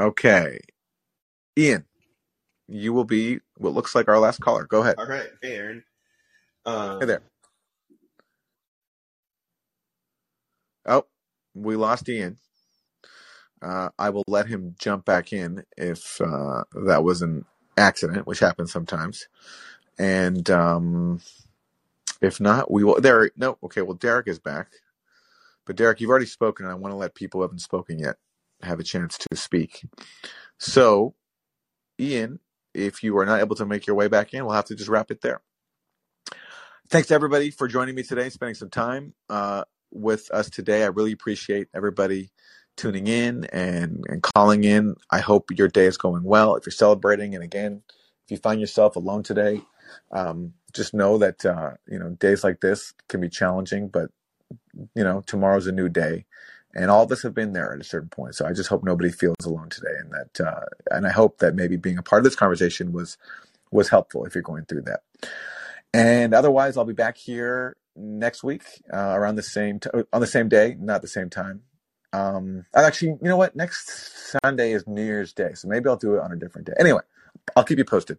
Okay, Ian, you will be what looks like our last caller. Go ahead. All right. Hey, Aaron. Hey Um, there. Oh, we lost Ian. Uh, I will let him jump back in if uh, that was an accident, which happens sometimes. And um, if not, we will. There. No. Okay. Well, Derek is back. But Derek, you've already spoken, and I want to let people who haven't spoken yet have a chance to speak. So, Ian, if you are not able to make your way back in, we'll have to just wrap it there. Thanks everybody for joining me today, spending some time uh, with us today. I really appreciate everybody tuning in and, and calling in. I hope your day is going well. If you're celebrating, and again, if you find yourself alone today, um, just know that uh, you know days like this can be challenging, but you know tomorrow's a new day, and all of us have been there at a certain point. So I just hope nobody feels alone today, and that uh, and I hope that maybe being a part of this conversation was was helpful if you're going through that. And otherwise, I'll be back here next week uh, around the same t- on the same day, not the same time. Um, actually, you know what? Next Sunday is New Year's Day, so maybe I'll do it on a different day. Anyway, I'll keep you posted.